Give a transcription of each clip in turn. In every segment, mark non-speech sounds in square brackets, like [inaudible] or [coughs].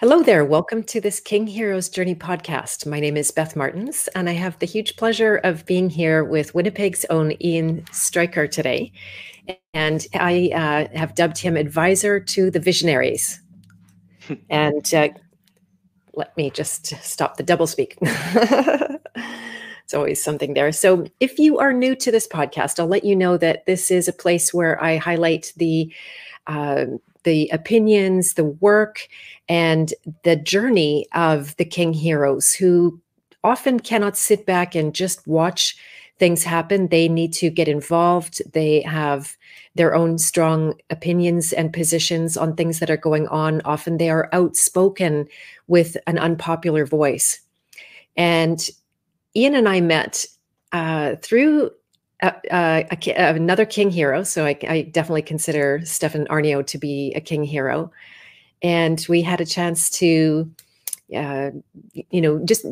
Hello there. Welcome to this King Heroes Journey podcast. My name is Beth Martens, and I have the huge pleasure of being here with Winnipeg's own Ian Stryker today. And I uh, have dubbed him advisor to the visionaries. [laughs] and uh, let me just stop the doublespeak. [laughs] it's always something there. So, if you are new to this podcast, I'll let you know that this is a place where I highlight the uh, the opinions, the work, and the journey of the king heroes who often cannot sit back and just watch things happen. They need to get involved. They have their own strong opinions and positions on things that are going on. Often they are outspoken with an unpopular voice. And Ian and I met uh, through a, another king hero. So I, I, definitely consider Stefan Aarnio to be a king hero. And we had a chance to, uh, you know, just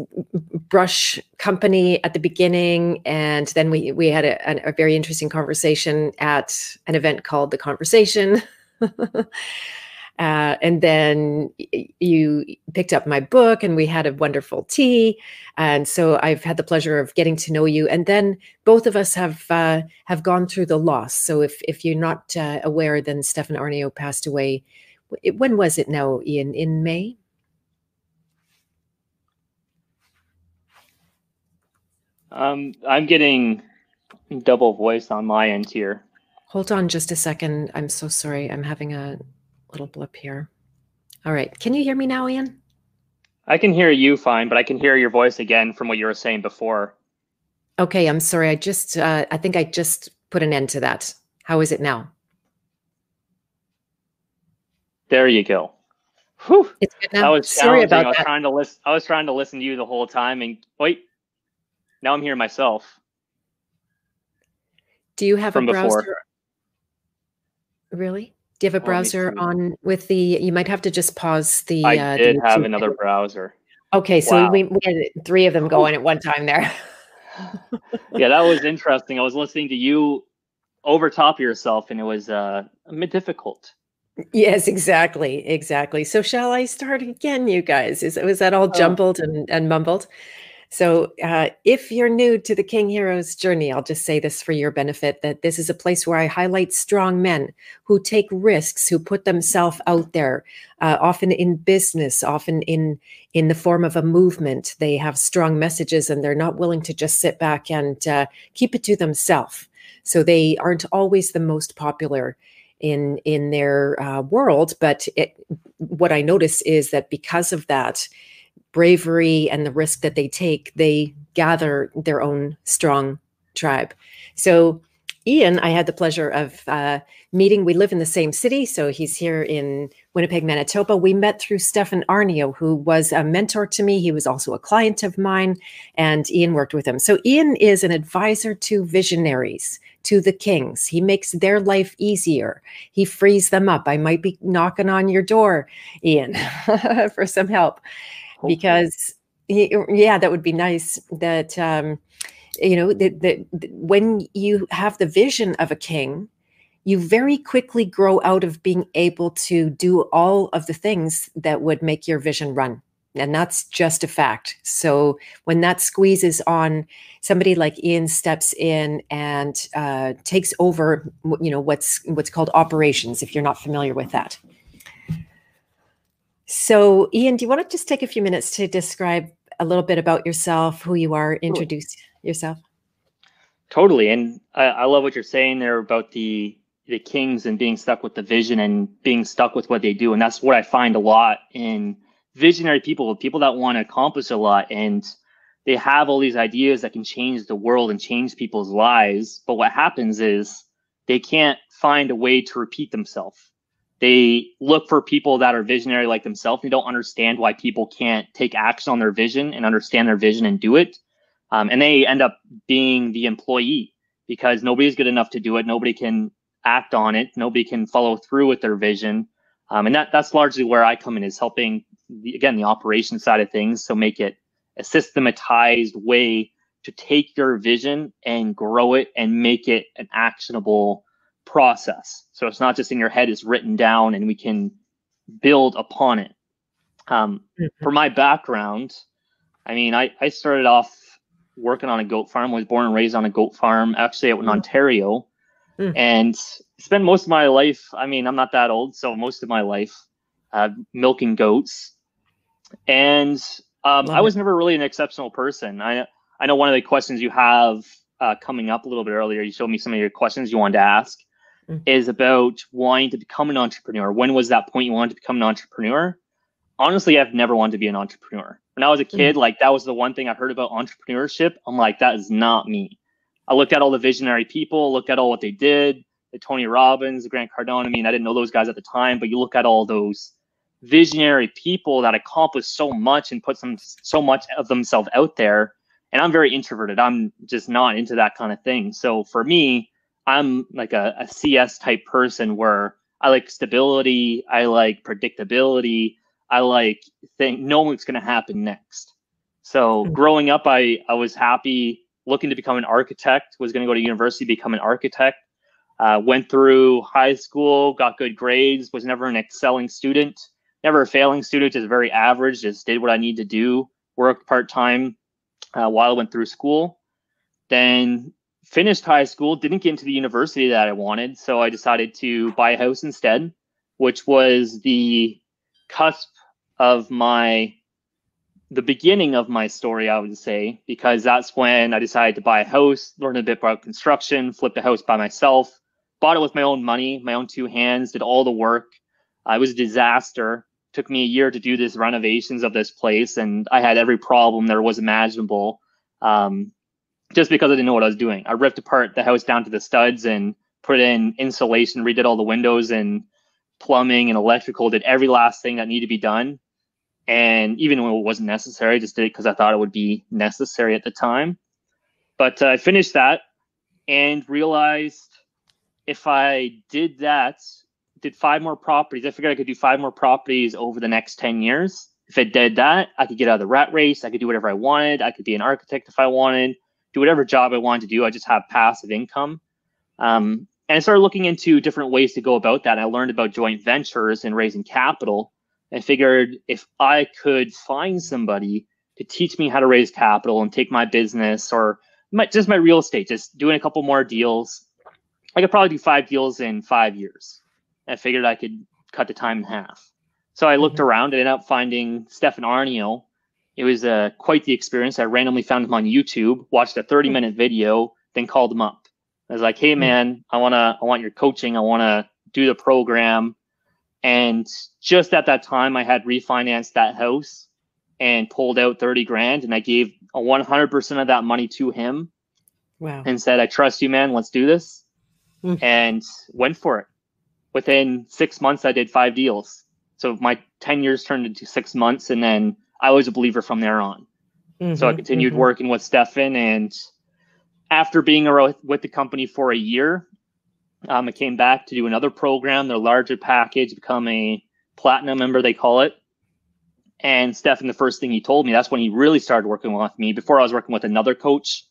brush company at the beginning, and then we we had a, a very interesting conversation at an event called the Conversation. [laughs] Uh, and then you picked up my book and we had a wonderful tea. And so I've had the pleasure of getting to know you. And then both of us have uh, have gone through the loss. So if if you're not uh, aware, then Stefan Aarnio passed away. When was it now, Ian? In May? Um, I'm getting double voice on my end here. Hold on just a second. I'm so sorry. I'm having a little blip here. All right. Can you hear me now, Ian? I can hear you fine, but I can hear your voice again from what you were saying before. Okay. I'm sorry. I just, uh, I think I just put an end to that. How is it now? There you go. Whew. It's good now. was sorry about I was that. trying to listen. I was trying to listen to you the whole time, and wait, now I'm hearing myself. Do you have a browser? Before. Really? Do you have a browser on with the? You might have to just pause the. I uh, did have another browser. Okay, so wow. we, we had three of them going at one time there. [laughs] yeah, that was interesting. I was listening to you over top of yourself, and it was uh, a bit difficult. Yes, exactly, exactly. So, shall I start again, you guys? Is was that all oh. jumbled and, and mumbled? So, uh, if you're new to the King Heroes journey, I'll just say this for your benefit that this is a place where I highlight strong men who take risks, who put themselves out there, uh, often in business, often in in the form of a movement. They have strong messages, and they're not willing to just sit back and uh, keep it to themselves. So they aren't always the most popular in in their uh, world, but it, what I notice is that because of that bravery and the risk that they take, they gather their own strong tribe. So, Ian, I had the pleasure of uh, meeting. We live in the same city, so he's here in Winnipeg, Manitoba. We met through Stefan Aarnio, who was a mentor to me. He was also a client of mine, and Ian worked with him. So, Ian is an advisor to visionaries, to the kings. He makes their life easier. He frees them up. I might be knocking on your door, Ian, [laughs] for some help. Hopefully. because he, yeah, that would be nice. That um, you know that, that when you have the vision of a king, you very quickly grow out of being able to do all of the things that would make your vision run and that's just a fact so when that squeezes on somebody like ian steps in and uh, takes over you know what's what's called operations if you're not familiar with that so, Ian, do you want to just take a few minutes to describe a little bit about yourself, who you are, introduce yourself? Totally, and I, I, love what you're saying there about the the kings and being stuck with the vision and being stuck with what they do, and that's what I find a lot in visionary people, people that want to accomplish a lot, and they have all these ideas that can change the world and change people's lives. But what happens is they can't find a way to repeat themselves they look for people that are visionary like themselves. They don't understand why people can't take action on their vision and understand their vision and do it. Um, and they end up being the employee because nobody's good enough to do it. Nobody can act on it. Nobody can follow through with their vision. Um, and that that's largely where I come in is helping the, again the operation side of things. So make it a systematized way to take your vision and grow it and make it an actionable process. So it's not just in your head, it's written down and we can build upon it. Um, mm-hmm. For my background, I mean, I, I started off working on a goat farm. I was born and raised on a goat farm, actually out in mm-hmm. Ontario, mm. and spent most of my life. I mean, I'm not that old, so most of my life uh, milking goats. And um, I was never really an exceptional person. I I know one of the questions you have uh, coming up a little bit earlier. You showed me some of your questions you wanted to ask mm-hmm. is about wanting to become an entrepreneur. When was that point you wanted to become an entrepreneur? Honestly, I've never wanted to be an entrepreneur. When I was a kid, mm-hmm. like that was the one thing I heard about entrepreneurship. I'm like, that is not me. I looked at all the visionary people, looked at all what they did, the Tony Robbins, the Grant Cardone. I mean, I didn't know those guys at the time, but you look at all those visionary people that accomplished so much and put some so much of themselves out there. And I'm very introverted. I'm just not into that kind of thing. So for me, I'm like a, a CS type person where I like stability, I like predictability, I like think know what's going to happen next. So mm-hmm. growing up, I I was happy looking to become an architect. Was going to go to university, become an architect. Uh, went through high school, got good grades. Was never an excelling student, never a failing student. Just very average. Just did what I need to do. Worked part time uh, while I went through school. Then finished high school, didn't get into the university that I wanted, so I decided to buy a house instead, which was the cusp of my the beginning of my story, I would say, because that's when I decided to buy a house, learn a bit about construction, flipped a house by myself, bought it with my own money, my own two hands, did all the work. Uh, it was a disaster. took me a year to do this renovations of this place, and I had every problem there was imaginable. Um, just because I didn't know what I was doing. I ripped apart the house down to the studs and put in insulation, redid all the windows and plumbing and electrical, did every last thing that needed to be done. And even when it wasn't necessary, just did it because I thought it would be necessary at the time. But uh, I finished that and realized if I did that, did five more properties, I figured I could do five more properties over the next 10 years. If I did that, I could get out of the rat race. I could do whatever I wanted. I could be an architect if I wanted do whatever job I wanted to do. I just have passive income. Um, and I started looking into different ways to go about that. I learned about joint ventures and raising capital. I figured if I could find somebody to teach me how to raise capital and take my business or my, just my real estate, just doing a couple more deals, I could probably do five deals in five years. I figured I could cut the time in half. So I looked mm-hmm. around and ended up finding Stefan Aarnio, it was uh, quite the experience. I randomly found him on YouTube, watched a 30 minute video, then called him up. I was like, "Hey hmm. man, I wanna, I want your coaching. I wanna do the program." And just at that time, I had refinanced that house and pulled out 30 grand, and I gave a 100% of that money to him. Wow! And said, "I trust you, man. Let's do this," mm. and went for it. Within six months, I did five deals. So my 10 years turned into six months, and then I was a believer from there on. Mm-hmm, so I continued mm-hmm. working with Stefan, and after being with the company for a year, um, I came back to do another program, their larger package, become a platinum member, they call it. And Stefan, the first thing he told me, that's when he really started working with me. Before I was working with another coach.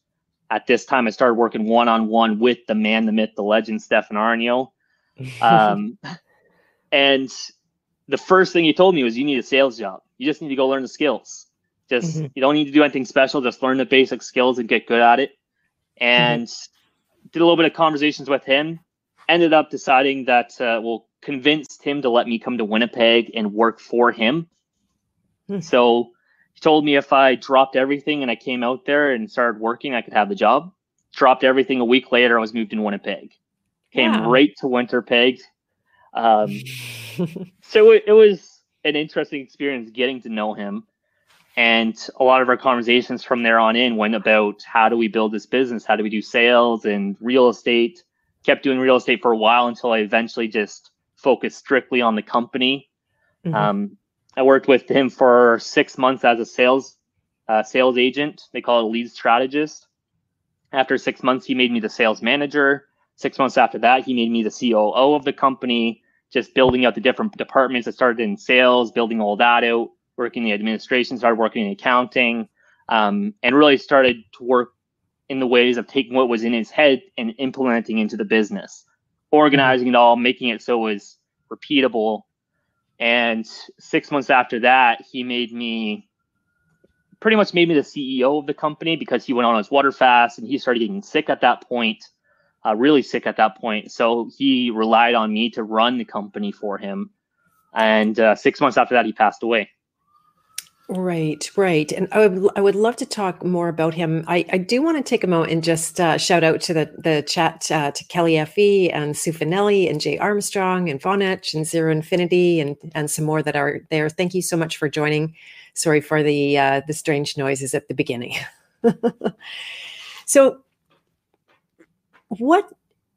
At this time, I started working one on one with the man, the myth, the legend, Stefan Aarnio. [laughs] Um, and the first thing he told me was, "You need a sales job." You just need to go learn the skills. Just mm-hmm. you don't need to do anything special. Just learn the basic skills and get good at it. And mm-hmm. did a little bit of conversations with him. Ended up deciding that uh, well, convinced him to let me come to Winnipeg and work for him. Mm-hmm. So he told me if I dropped everything and I came out there and started working, I could have the job. Dropped everything a week later. I was moved in Winnipeg. Came wow. right to Winnipeg. Um, [laughs] so it, it was an interesting experience getting to know him. And a lot of our conversations from there on in went about how do we build this business? How do we do sales and real estate? Kept doing real estate for a while until I eventually just focused strictly on the company. Mm-hmm. Um, I worked with him for six months as a sales uh, sales agent. They call it a lead strategist. After six months, he made me the sales manager. Six months after that, he made me the COO of the company just building out the different departments. I started in sales, building all that out, working in the administration, started working in accounting, um, and really started to work in the ways of taking what was in his head and implementing into the business, organizing it all, making it so it was repeatable. And six months after that, he made me pretty much made me the CEO of the company because he went on his water fast and he started getting sick at that point, uh, really sick at that point. So he relied on me to run the company for him. And uh, six months after that, he passed away. Right, right. And I would I would love to talk more about him. I, I do want to take a moment and just uh, shout out to the the chat uh, to Kelly Fe and Sue Finelli and Jay Armstrong and Vonech and Zero Infinity and and some more that are there. Thank you so much for joining. Sorry for the uh, the strange noises at the beginning. [laughs] so, what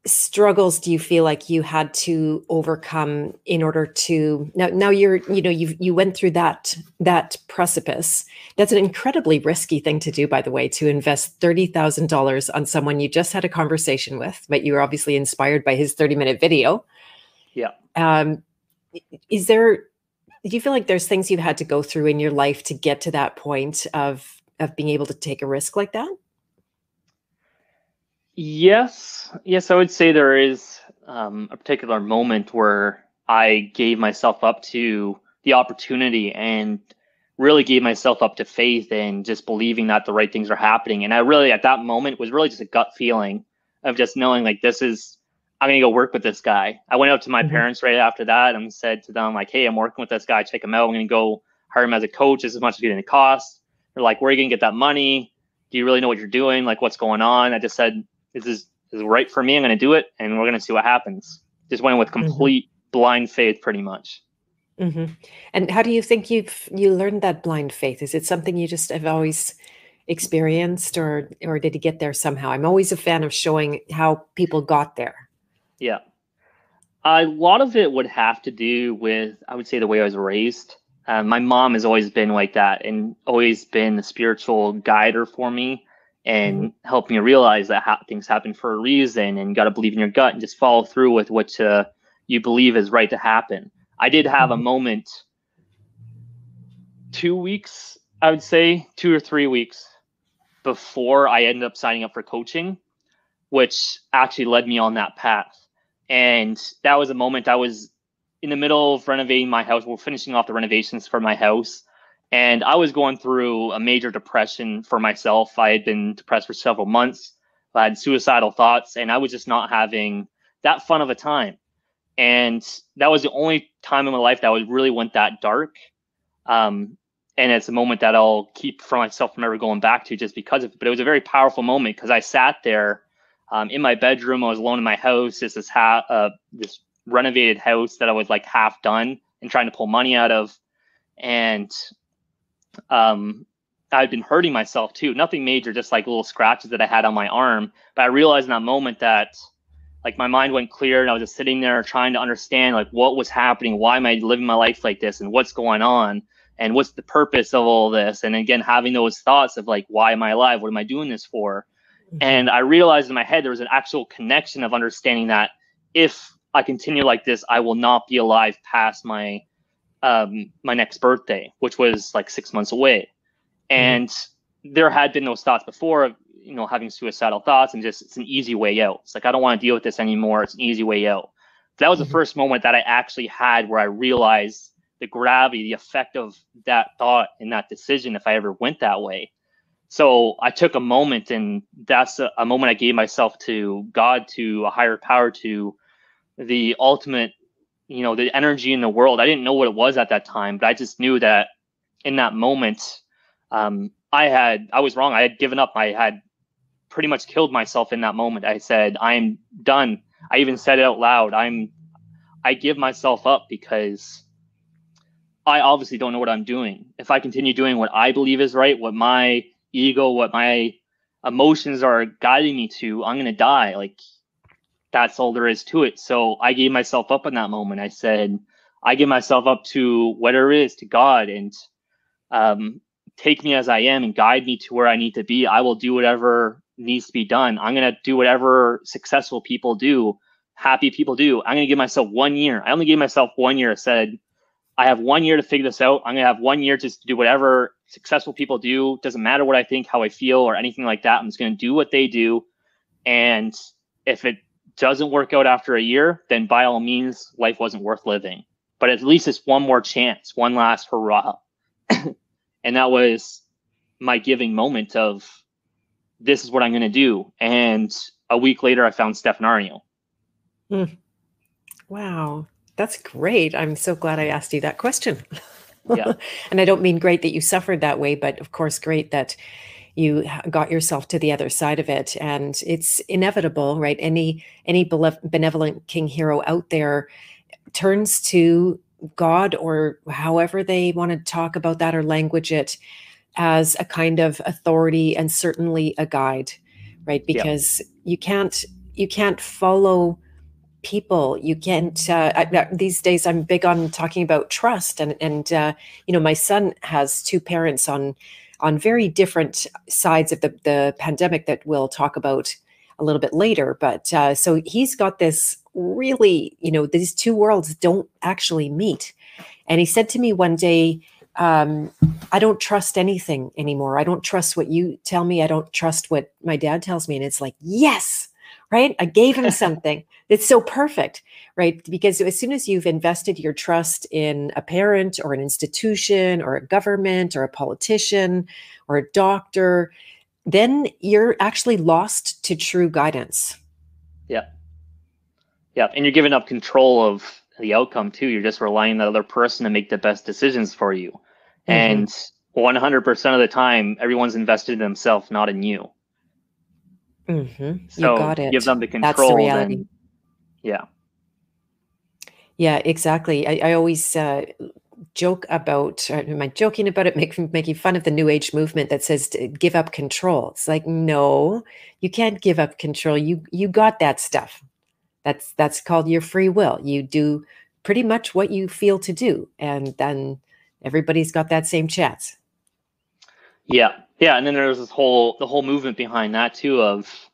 struggles do you feel like you had to overcome in order to now now you're you know you you went through that that precipice. That's an incredibly risky thing to do by the way to invest $30,000 on someone you just had a conversation with but you were obviously inspired by his 30 minute video. Yeah. Um is there do you feel like there's things you've had to go through in your life to get to that point of of being able to take a risk like that Yes, yes, I would say there is um, a particular moment where I gave myself up to the opportunity and really gave myself up to faith and just believing that the right things are happening. And I really, at that moment, was really just a gut feeling of just knowing like this is I'm gonna go work with this guy. I went out to my mm-hmm. parents right after that and said to them like, "Hey, I'm working with this guy. Check him out. I'm gonna go hire him as a coach. This is as much as it's gonna cost." They're like, "Where are you gonna get that money? Do you really know what you're doing? Like, what's going on?" I just said, this is, this is right for me. I'm going to do it, and we're going to see what happens. Just went with mm-hmm. complete mm-hmm. blind faith, pretty much. Mm-hmm. And how do you think you've you learned that blind faith? Is it something you just have always experienced, or or did you get there somehow? I'm always a fan of showing how people got there. Yeah, a lot of it would have to do with I would say the way I was raised. Uh, my mom has always been like that and always been the spiritual guider for me and mm-hmm. help me realize that ha- things happen for a reason and you got to believe in your gut and just follow through with what uh, you believe is right to happen. I did have mm-hmm. a moment two weeks, I would say, two or three weeks before I ended up signing up for coaching, which actually led me on that path. And that was a moment I was in the middle of renovating my house. We're finishing off the renovations for my house. And I was going through a major depression for myself. I had been depressed for several months. I had suicidal thoughts, and I was just not having that fun of a time. And that was the only time in my life that I really went that dark. Um, and it's a moment that I'll keep for myself from ever going back to just because of it. But it was a very powerful moment because I sat there um, in my bedroom. I was alone in my house. This ha- uh, this renovated house that I was like half done and trying to pull money out of. And um, I'd been hurting myself too. Nothing major, just like little scratches that I had on my arm. But I realized in that moment that like my mind went clear and I was just sitting there trying to understand like what was happening, why am I living my life like this, and what's going on, and what's the purpose of all this. And again, having those thoughts of like, why am I alive? What am I doing this for? Mm-hmm. And I realized in my head there was an actual connection of understanding that if I continue like this, I will not be alive past my um, my next birthday, which was like six months away. Mm-hmm. And mm-hmm. there had been those thoughts before of, you know, having suicidal thoughts and just it's an easy way out. It's like, I don't want to deal with this anymore. It's an easy way out. That was mm-hmm. the first moment that I actually had where I realized the gravity, the effect of that thought and that decision if I ever went that way. So I took a moment, and that's a, a moment I gave myself to God, to a higher power, to the ultimate you know the energy in the world. I didn't know what it was at that time but i just knew that in that moment um, i had i was wrong. I had given up. I had pretty much killed myself in that moment. I said i'm done. I even said it out loud i'm i give myself up because i obviously don't know what i'm doing. If i continue doing what i believe is right what my ego what my emotions are guiding me to i'm going to die. Like that's all there is to it. So I gave myself up in that moment. I said, I give myself up to whatever it is, to God, and um, take me as I am and guide me to where I need to be. I will do whatever needs to be done. I'm going to do whatever successful people do, happy people do. I'm going to give myself one year. I only gave myself one year. I said, I have one year to figure this out. I'm going to have one year just to do whatever successful people do. Doesn't matter what I think, how I feel, or anything like that. I'm just going to do what they do. And if it doesn't work out after a year, then by all means, life wasn't worth living. but at least it's one more chance, one last hurrah. [coughs] and that was my giving moment of this is what I'm going to do. And a week later, I found Stefan Aarnio. Mm. Wow, that's great. I'm so glad I asked you that question. Yeah. [laughs] and I don't mean great that you suffered that way, but of course, great that you got yourself to the other side of it. And it's inevitable right? Any any benevolent king hero out there turns to god or however they want to talk about that or language it as a kind of authority and certainly a guide right? Because you can't you can't follow people. You can't uh, I, these days i'm big on talking about trust and and uh, you know my son has two parents on on very different sides of the, the pandemic that we'll talk about a little bit later. But uh, so he's got this really, you know, these two worlds don't actually meet. And he said to me one day, um, I don't trust anything anymore. I don't trust what you tell me. I don't trust what my dad tells me. And it's like, yes, right? I gave him [laughs] something. It's so perfect, right? Because as soon as you've invested your trust in a parent or an institution or a government or a politician or a doctor, then you're actually lost to true guidance. Yeah. Yeah. And you're giving up control of the outcome too. You're just relying on the other person to make the best decisions for you. Mm-hmm. And 100% of the time, everyone's invested in themselves, not in you. Mm-hmm. So you got it. give them the control. That's the reality. Then, yeah. Yeah, exactly. I, I always uh, joke about, uh, am I joking about it, [laughs] make, making fun of the New Age movement that says give up control. It's like, no, you can't give up control. You you got that stuff. That's that's called your free will. You do pretty much what you feel to do, and then everybody's got that same chance. Yeah, yeah, and then there was this whole the whole movement behind that too of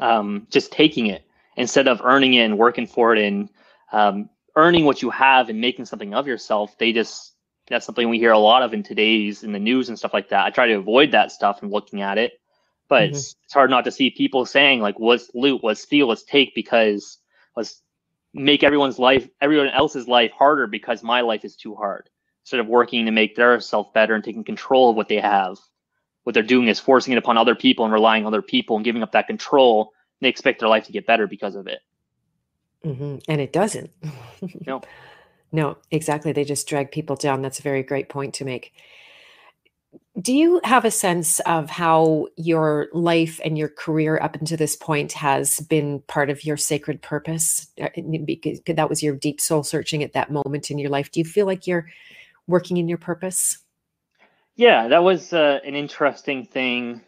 um, just taking it instead of earning it and working for it and um, earning what you have and making something of yourself. They just that's something we hear a lot of in today's in the news and stuff like that. I try to avoid that stuff and looking at it, but mm-hmm. it's, it's hard not to see people saying like, "Let's loot, let's steal, let's take," because let's make everyone's life, everyone else's life harder because my life is too hard. Instead of working to make their self better and taking control of what they have what they're doing is forcing it upon other people and relying on other people and giving up that control. They expect their life to get better because of it. Mm-hmm. And it doesn't. [laughs] no. No, exactly. They just drag people down. That's a very great point to make. Do you have a sense of how your life and your career up until this point has been part of your sacred purpose? Uh, because that was your deep soul searching at that moment in your life. Do you feel like you're working in your purpose? Yeah, that was uh, an interesting thing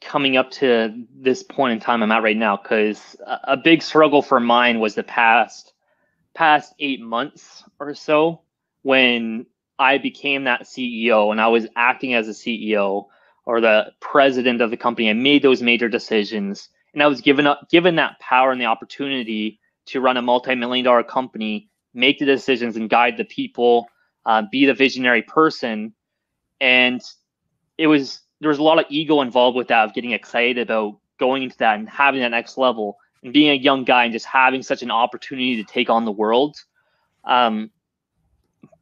coming up to this point in time I'm at right now because a, a big struggle for mine was the past past eight months or so when I became that CEO and I was acting as a CEO or the president of the company. I made those major decisions and I was given up given that power and the opportunity to run a multi-million dollar company, make the decisions and guide the people, uh, be the visionary person and it was there was a lot of ego involved with that of getting excited about going into that and having that next level and being a young guy and just having such an opportunity to take on the world. Um,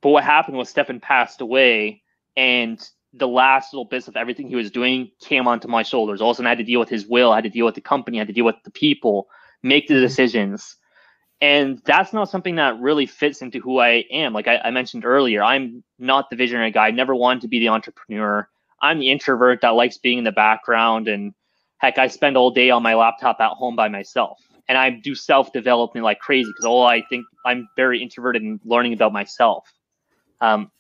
but what happened was Stefan passed away, and the last little bits of everything he was doing came onto my shoulders. Also, I had to deal with his will, I had to deal with the company, I had to deal with the people, make the mm-hmm. decisions and that's not something that really fits into who I am. Like I, I, mentioned earlier, I'm not the visionary guy. I never wanted to be the entrepreneur. I'm the introvert that likes being in the background. And heck, I spend all day on my laptop at home by myself. And I do self development like crazy because all I think I'm very introverted and learning about myself. Um,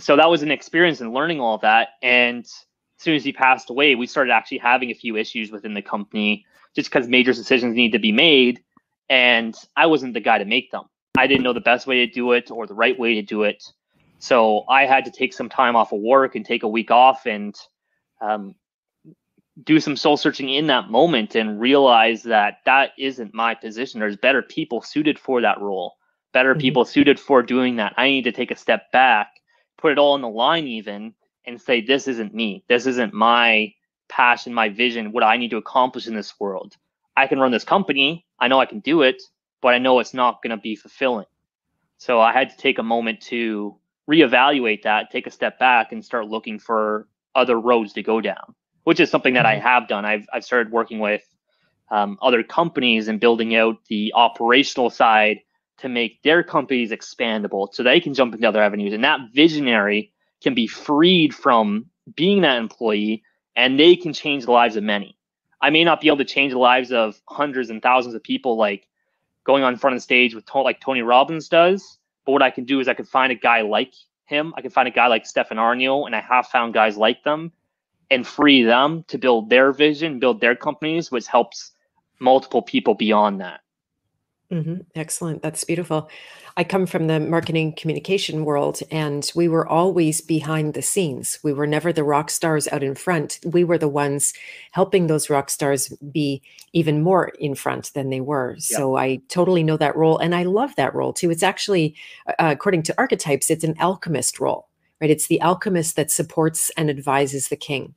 so that was an experience in learning all that. And as soon as he passed away, we started actually having a few issues within the company just because major decisions need to be made and I wasn't the guy to make them. I didn't know the best way to do it or the right way to do it. So I had to take some time off of work and take a week off and um, do some soul searching in that moment and realize that that isn't my position. There's better people suited for that role, better mm-hmm. people suited for doing that. I need to take a step back, put it all on the line, even, and say, this isn't me. This isn't my passion, my vision, what I need to accomplish in this world. I can run this company. I know I can do it, but I know it's not going to be fulfilling. So I had to take a moment to reevaluate that, take a step back, and start looking for other roads to go down, which is something that I mm-hmm. have done. I've I've started working with um, other companies and building out the operational side to make their companies expandable so they can jump into other avenues. And that visionary can be freed from being that employee and they can change the lives of many. I may not be able to change the lives of hundreds and thousands of people like going on front of stage with like Tony Robbins does, but what I can do is I can find a guy like him. I can find a guy like Stefan Aarnio, and I have found guys like them and free them to build their vision, build their companies, which helps multiple people beyond that. Mm-hmm. Excellent. That's beautiful. I come from the marketing communication world, and we were always behind the scenes. We were never the rock stars out in front. We were the ones helping those rock stars be even more in front than they were. Yep. So I totally know that role, and I love that role too. It's actually, uh, according to archetypes, it's an alchemist role, right? It's the alchemist that supports and advises the king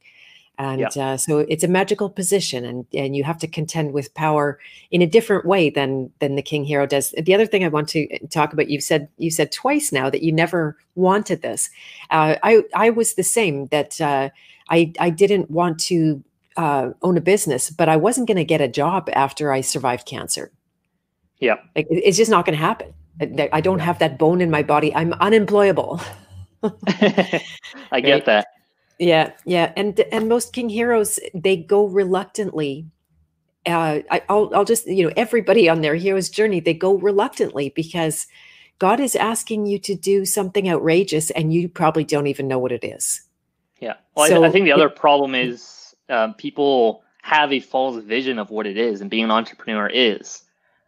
and uh, so it's a magical position and and you have to contend with power in a different way than than the king hero does the other thing i want to talk about you've said you said twice now that you never wanted this uh, i i was the same that uh, i i didn't want to uh, own a business but i wasn't going to get a job after i survived cancer yeah like, it's just not going to happen I don't have that bone in my body. I'm unemployable. [laughs] I get right? that. Yeah, yeah, and and most king heroes they go reluctantly. Uh, I, I'll I'll just you know everybody on their hero's journey they go reluctantly because God is asking you to do something outrageous and you probably don't even know what it is. Yeah, well, so, I, I, think the other problem is um, people have a false vision of what it is and being an entrepreneur is.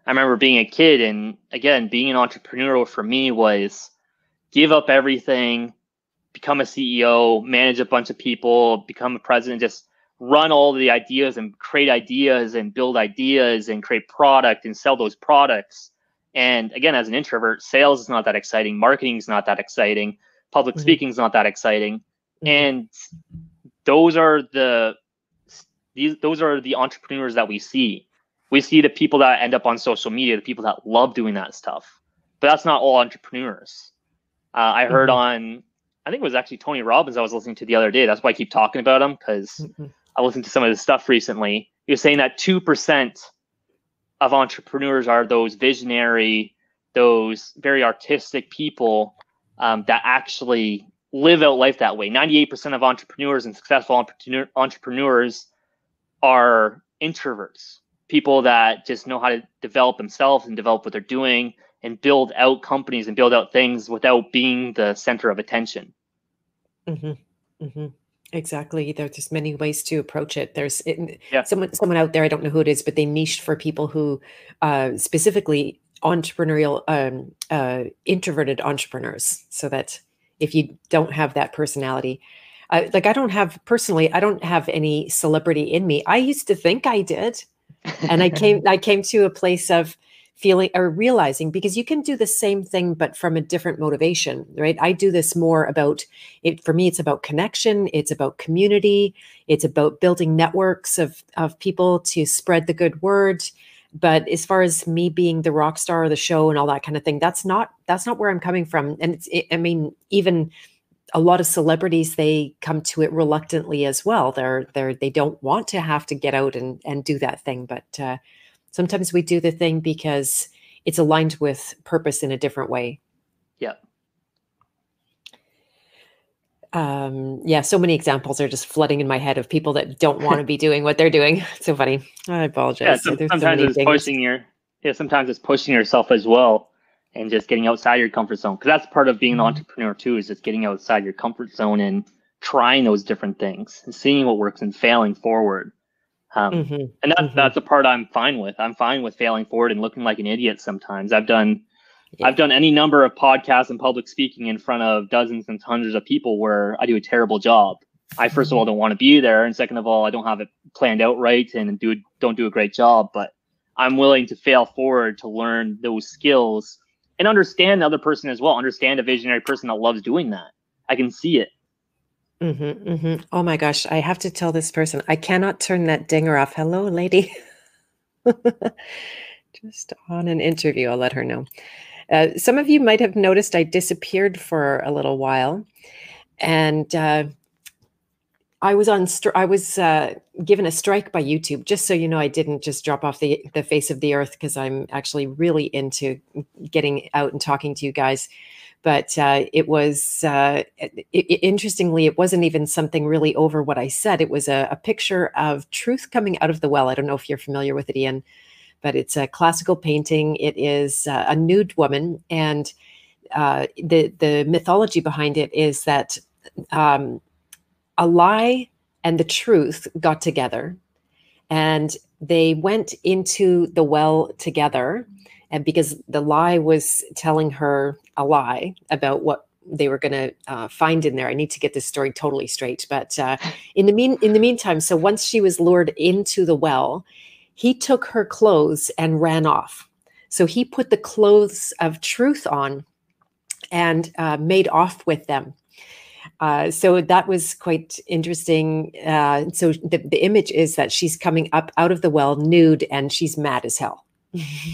I remember being a kid, and again, being an entrepreneur for me was give up everything, become a CEO, manage a bunch of people, become a president, just run all the ideas and create ideas and build ideas and create product and sell those products. And again, as an introvert, sales is not that exciting, marketing is not that exciting, public mm-hmm. speaking is not that exciting. Mm-hmm. And those are the these those are the entrepreneurs that we see. We see the people that end up on social media, the people that love doing that stuff. But that's not all entrepreneurs. Uh, I heard mm-hmm. on I think it was actually Tony Robbins I was listening to the other day. That's why I keep talking about him because mm-hmm. I listened to some of his stuff recently. He was saying that 2% of entrepreneurs are those visionary, those very artistic people um, that actually live out life that way. 98% of entrepreneurs and successful entrepreneur, entrepreneurs are introverts, people that just know how to develop themselves and develop what they're doing and build out companies and build out things without being the center of attention. Mm-hmm. Mm-hmm. Exactly. There's just many ways to approach it. There's it, yeah. someone someone out there. I don't know who it is, but they niched for people who uh, specifically entrepreneurial um, uh, introverted entrepreneurs, so that if you don't have that personality, uh, like I don't have personally, I don't have any celebrity in me. I used to think I did, and I came [laughs] I came to a place of feeling or realizing because you can do the same thing but from a different motivation right? I do this more about it for me it's about connection it's about community it's about building networks of of people to spread the good word. But as far as me being the rock star of the show and all that kind of thing that's not that's not where i'm coming from. And it's it, i mean even a lot of celebrities they come to it reluctantly as well. They're they're they don't want to have to get out and and do that thing. But uh sometimes we do the thing because it's aligned with purpose in a different way. Yeah. Um, yeah, so many examples are just flooding in my head of people that don't want to [laughs] be doing what they're doing. It's [laughs] so funny. I apologize. Yeah, some, sometimes so it's things. pushing your yeah, sometimes it's pushing yourself as well and just getting outside your comfort zone. Because that's part of being mm-hmm. an entrepreneur too, is just getting outside your comfort zone and trying those different things and seeing what works and failing forward. Um, mm-hmm. And that's mm-hmm. that's the part I'm fine with. I'm fine with failing forward and looking like an idiot sometimes. I've done yeah. I've done any number of podcasts and public speaking in front of dozens and hundreds of people where I do a terrible job. I first of all don't want to be there, and second of all, I don't have it planned out right and do don't do a great job. But I'm willing to fail forward to learn those skills and understand the other person as well. Understand a visionary person that loves doing that. I can see it. Mm-hmm, mm-hmm. Oh my gosh, I have to tell this person I cannot turn that dinger off. Hello, lady. [laughs] Just on an interview, I'll let her know. Uh, some of you might have noticed I disappeared for a little while, and uh, I was on. Stri- I was uh, given a strike by YouTube. Just so you know, I didn't just drop off the the face of the earth because I'm actually really into getting out and talking to you guys. But uh, it was uh, it, it, interestingly, it wasn't even something really over what I said. It was a, a picture of truth coming out of the well. I don't know if you're familiar with it, Ian but it's a classical painting. It is uh, a nude woman, and uh, the the mythology behind it is that um, a lie and the truth got together, and they went into the well together, and because the lie was telling her a lie about what they were going to uh, find in there. I need to get this story totally straight. But uh, [laughs] in the mean in the meantime, so once she was lured into the well, he took her clothes and ran off. So he put the clothes of truth on and uh, made off with them. Uh, so that was quite interesting. Uh, so the, the image is that she's coming up out of the well nude and she's mad as hell. [laughs] [laughs]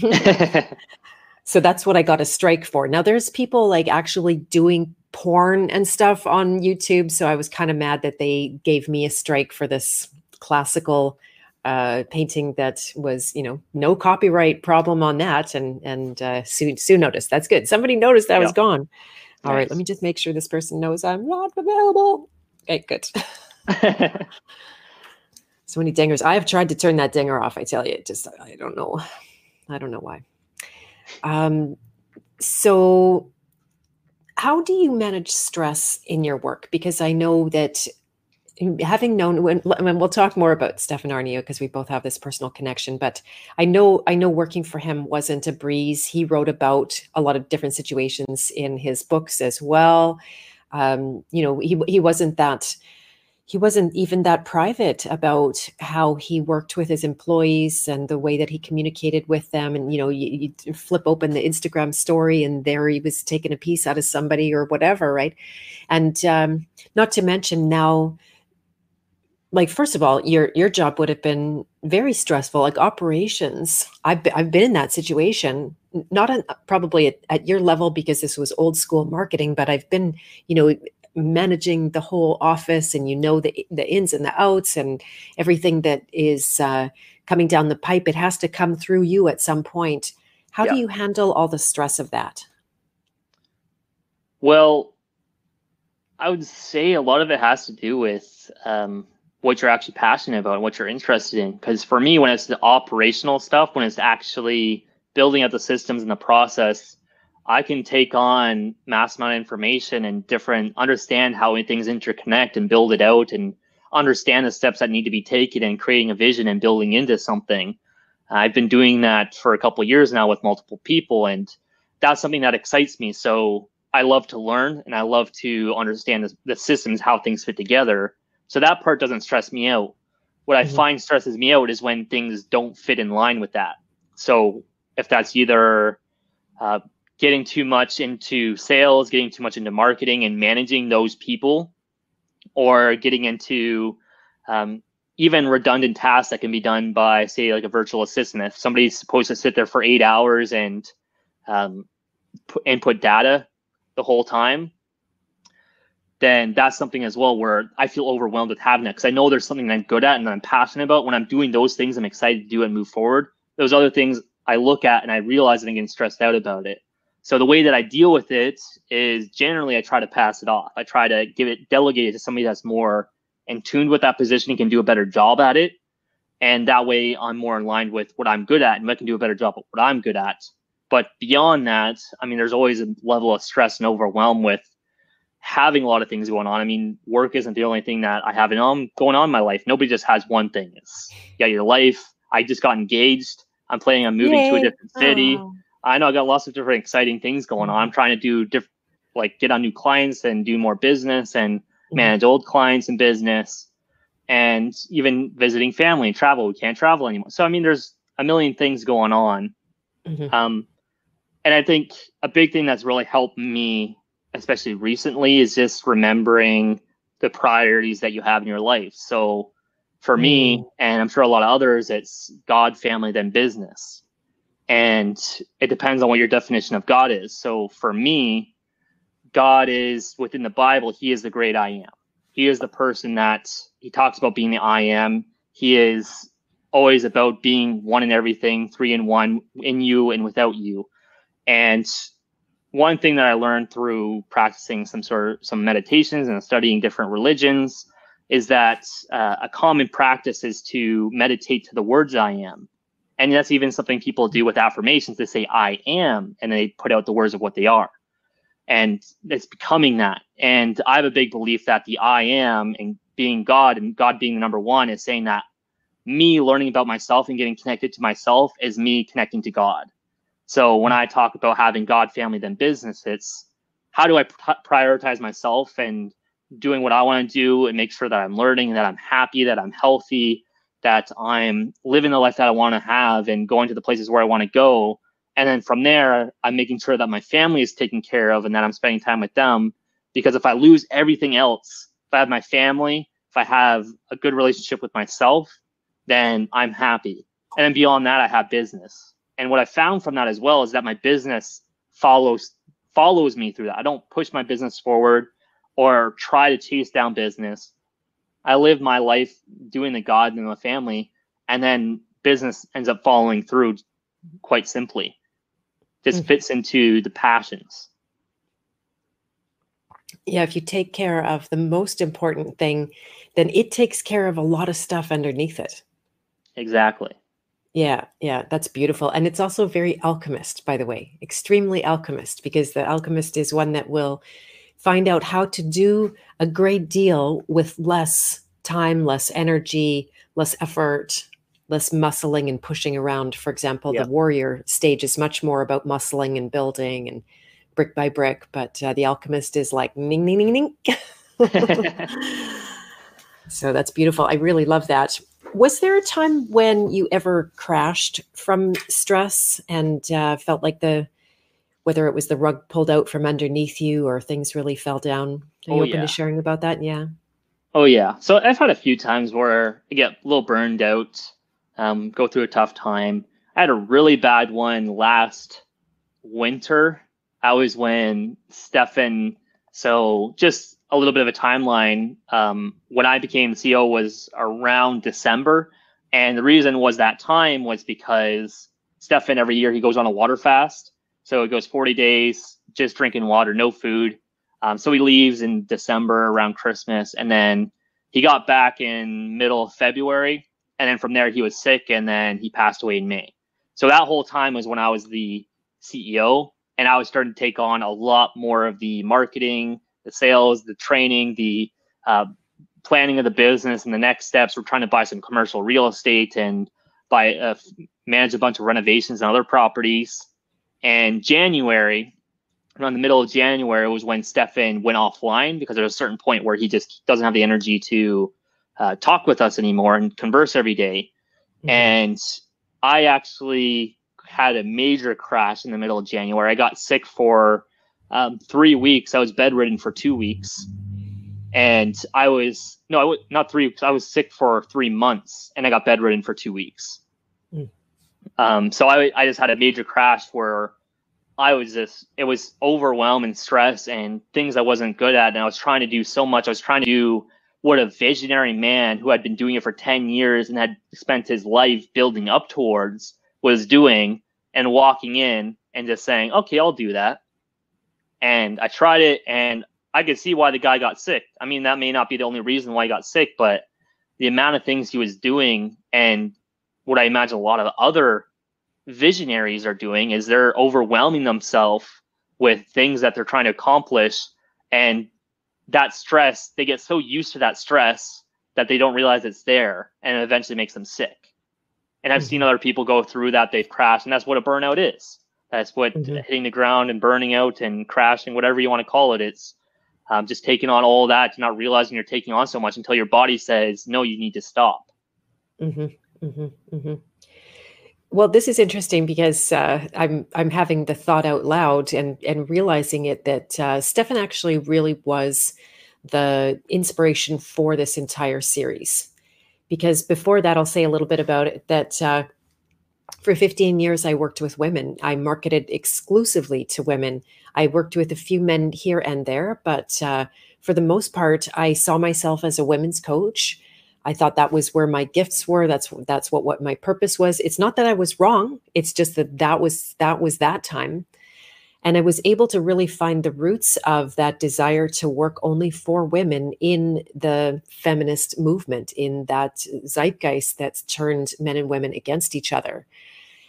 so that's what I got a strike for. Now there's people like actually doing porn and stuff on YouTube. So I was kind of mad that they gave me a strike for this classical uh, painting that was, you know, no copyright problem on that, and and uh, Sue Sue noticed. That's good. Somebody noticed I was gone. All nice. right, let me just make sure this person knows I'm not available. Okay, good. [laughs] so many dingers. I have tried to turn that dinger off. I tell you, just I don't know. I don't know why. Um, so how do you manage stress in your work? Because I know that having known when, when we'll talk more about Stefan Aarnio because we both have this personal connection, but I know I know working for him wasn't a breeze. He wrote about a lot of different situations in his books as well. Um, you know, he he wasn't that he wasn't even that private about how he worked with his employees and the way that he communicated with them. And you know, you, you flip open the Instagram story, and there he was taking a piece out of somebody or whatever, right? And um, not to mention now like first of all your your job would have been very stressful like operations i've been, i've been in that situation not at, probably at, at your level because this was old school marketing but i've been you know managing the whole office and you know the the ins and the outs and everything that is uh, coming down the pipe it has to come through you at some point how yeah. do you handle all the stress of that well i would say a lot of it has to do with um, what you're actually passionate about and what you're interested in. Because for me, when it's the operational stuff, when it's actually building up the systems and the process, I can take on mass amount of information and different understand how things interconnect and build it out and understand the steps that need to be taken and creating a vision and building into something. I've been doing that for a couple years now with multiple people, and that's something that excites me. So I love to learn and I love to understand the, the systems, how things fit together so that part doesn't stress me out. What I mm-hmm. find stresses me out is when things don't fit in line with that. So if that's either uh, getting too much into sales, getting too much into marketing and managing those people, or getting into um, even redundant tasks that can be done by, say, like a virtual assistant. If somebody's supposed to sit there for eight hours and um, input data the whole time, then that's something as well where I feel overwhelmed with having it because I know there's something I'm good at and I'm passionate about. When I'm doing those things, I'm excited to do and move forward. Those other things I look at and I realize that I'm getting stressed out about it. So the way that I deal with it is generally I try to pass it off. I try to give it delegated to somebody that's more in tune with that position and can do a better job at it. And that way I'm more in line with what I'm good at and I can do a better job at what I'm good at. But beyond that, I mean, there's always a level of stress and overwhelm with having a lot of things going on. I mean, work isn't the only thing that I have um, going on in my life. Nobody just has one thing. It's yeah, your life. I just got engaged. I'm planning on moving Yay. to a different city. Oh. I know I got lots of different exciting things going on. I'm trying to do different, like get on new clients and do more business and mm-hmm. manage old clients and business, and even visiting family and travel. We can't travel anymore. So I mean, there's a million things going on. Mm-hmm. Um, and I think a big thing that's really helped me especially recently, is just remembering the priorities that you have in your life. So for mm. me, and I'm sure a lot of others, it's God, family, then business. And it depends on what your definition of God is. So for me, God is within the Bible, He is the great I am. He is the person that He talks about being the I am. He is always about being one in everything, three in one, in you and without you. And one thing that I learned through practicing some sort of some meditations and studying different religions is that uh, a common practice is to meditate to the words I am. And that's even something people do with affirmations. They say I am, and they put out the words of what they are. And it's becoming that. And I have a big belief that the I am and being God and God being the number one is saying that me learning about myself and getting connected to myself is me connecting to God. So when I talk about having God, family, then business, it's how do I prioritize myself and doing what I want to do and make sure that I'm learning, that I'm happy, that I'm healthy, that I'm living the life that I want to have and going to the places where I want to go. And then from there, I'm making sure that my family is taken care of and that I'm spending time with them. Because if I lose everything else, if I have my family, if I have a good relationship with myself, then I'm happy. And then beyond that, I have business. And what I found from that as well is that my business follows follows me through that. I don't push my business forward or try to chase down business. I live my life doing the God and the family, and then business ends up following through quite simply. Just mm. fits into the passions. Yeah, if you take care of the most important thing, then it takes care of a lot of stuff underneath it. Exactly. Yeah, yeah, that's beautiful. And it's also very alchemist, by the way, extremely alchemist, because the alchemist is one that will find out how to do a great deal with less time, less energy, less effort, less muscling and pushing around. For example, the warrior stage is much more about muscling and building and brick by brick, but uh, the alchemist is like ning, ning, ning, ning. [laughs] so that's beautiful. I really love that. Was there a time when you ever crashed from stress and uh, felt like the whether it was the rug pulled out from underneath you or things really fell down. Are you oh, open yeah. to sharing about that? Yeah. Oh yeah. So I've had a few times where I get a little burned out, um, go through a tough time. I had a really bad one last winter. I was when Stefan. So just a little bit of a timeline. Um, when I became CEO was around December, and the reason was that time was because Stefan every year he goes on a water fast, so it goes 40 days, just drinking water, no food. Um, so he leaves in December around Christmas, and then he got back in middle of February, and then from there he was sick, and then he passed away in May. So that whole time was when I was the CEO, and I was starting to take on a lot more of the marketing, the sales, the training, the uh, planning of the business, and the next steps. We're trying to buy some commercial real estate and buy uh, manage a bunch of renovations and other properties. And January, around the middle of January, was when Stefan went offline because there's a certain point where he just doesn't have the energy to uh, talk with us anymore and converse every day. Mm-hmm. And I actually had a major crash in the middle of January. I got sick for um, three weeks. I was bedridden for two weeks. And I was, no, I was not three weeks. I was sick for three months and I got bedridden for two weeks. Mm. Um, so I, I just had a major crash where I was just, it was overwhelm and stress and things I wasn't good at. And I was trying to do so much. I was trying to do what a visionary man who had been doing it for 10 years and had spent his life building up towards was doing and walking in and just saying, okay, I'll do that. And I tried it and I could see why the guy got sick. I mean, that may not be the only reason why he got sick, but the amount of things he was doing and what I imagine a lot of other visionaries are doing is they're overwhelming themselves with things that they're trying to accomplish and that stress they get so used to that stress that they don't realize it's there and it eventually makes them sick. And i've mm-hmm. seen other people go through that. They've crashed and that's what a burnout is. That's what mm-hmm. hitting the ground and burning out and crashing whatever you want to call it it's um, just taking on all that not realizing you're taking on so much until your body says no you need to stop. Mm-hmm. Well, this is interesting because uh, I'm I'm having the thought out loud and and realizing it that uh, Stefan actually really was the inspiration for this entire series. Because before that, I'll say a little bit about it. That uh, for 15 years, I worked with women. I marketed exclusively to women. I worked with a few men here and there, but uh, for the most part, I saw myself as a women's coach. I thought that was where my gifts were. That's that's what what my purpose was. It's not that I was wrong. It's just that that was that was that time. And I was able to really find the roots of that desire to work only for women in the feminist movement, in that zeitgeist that's turned men and women against each other.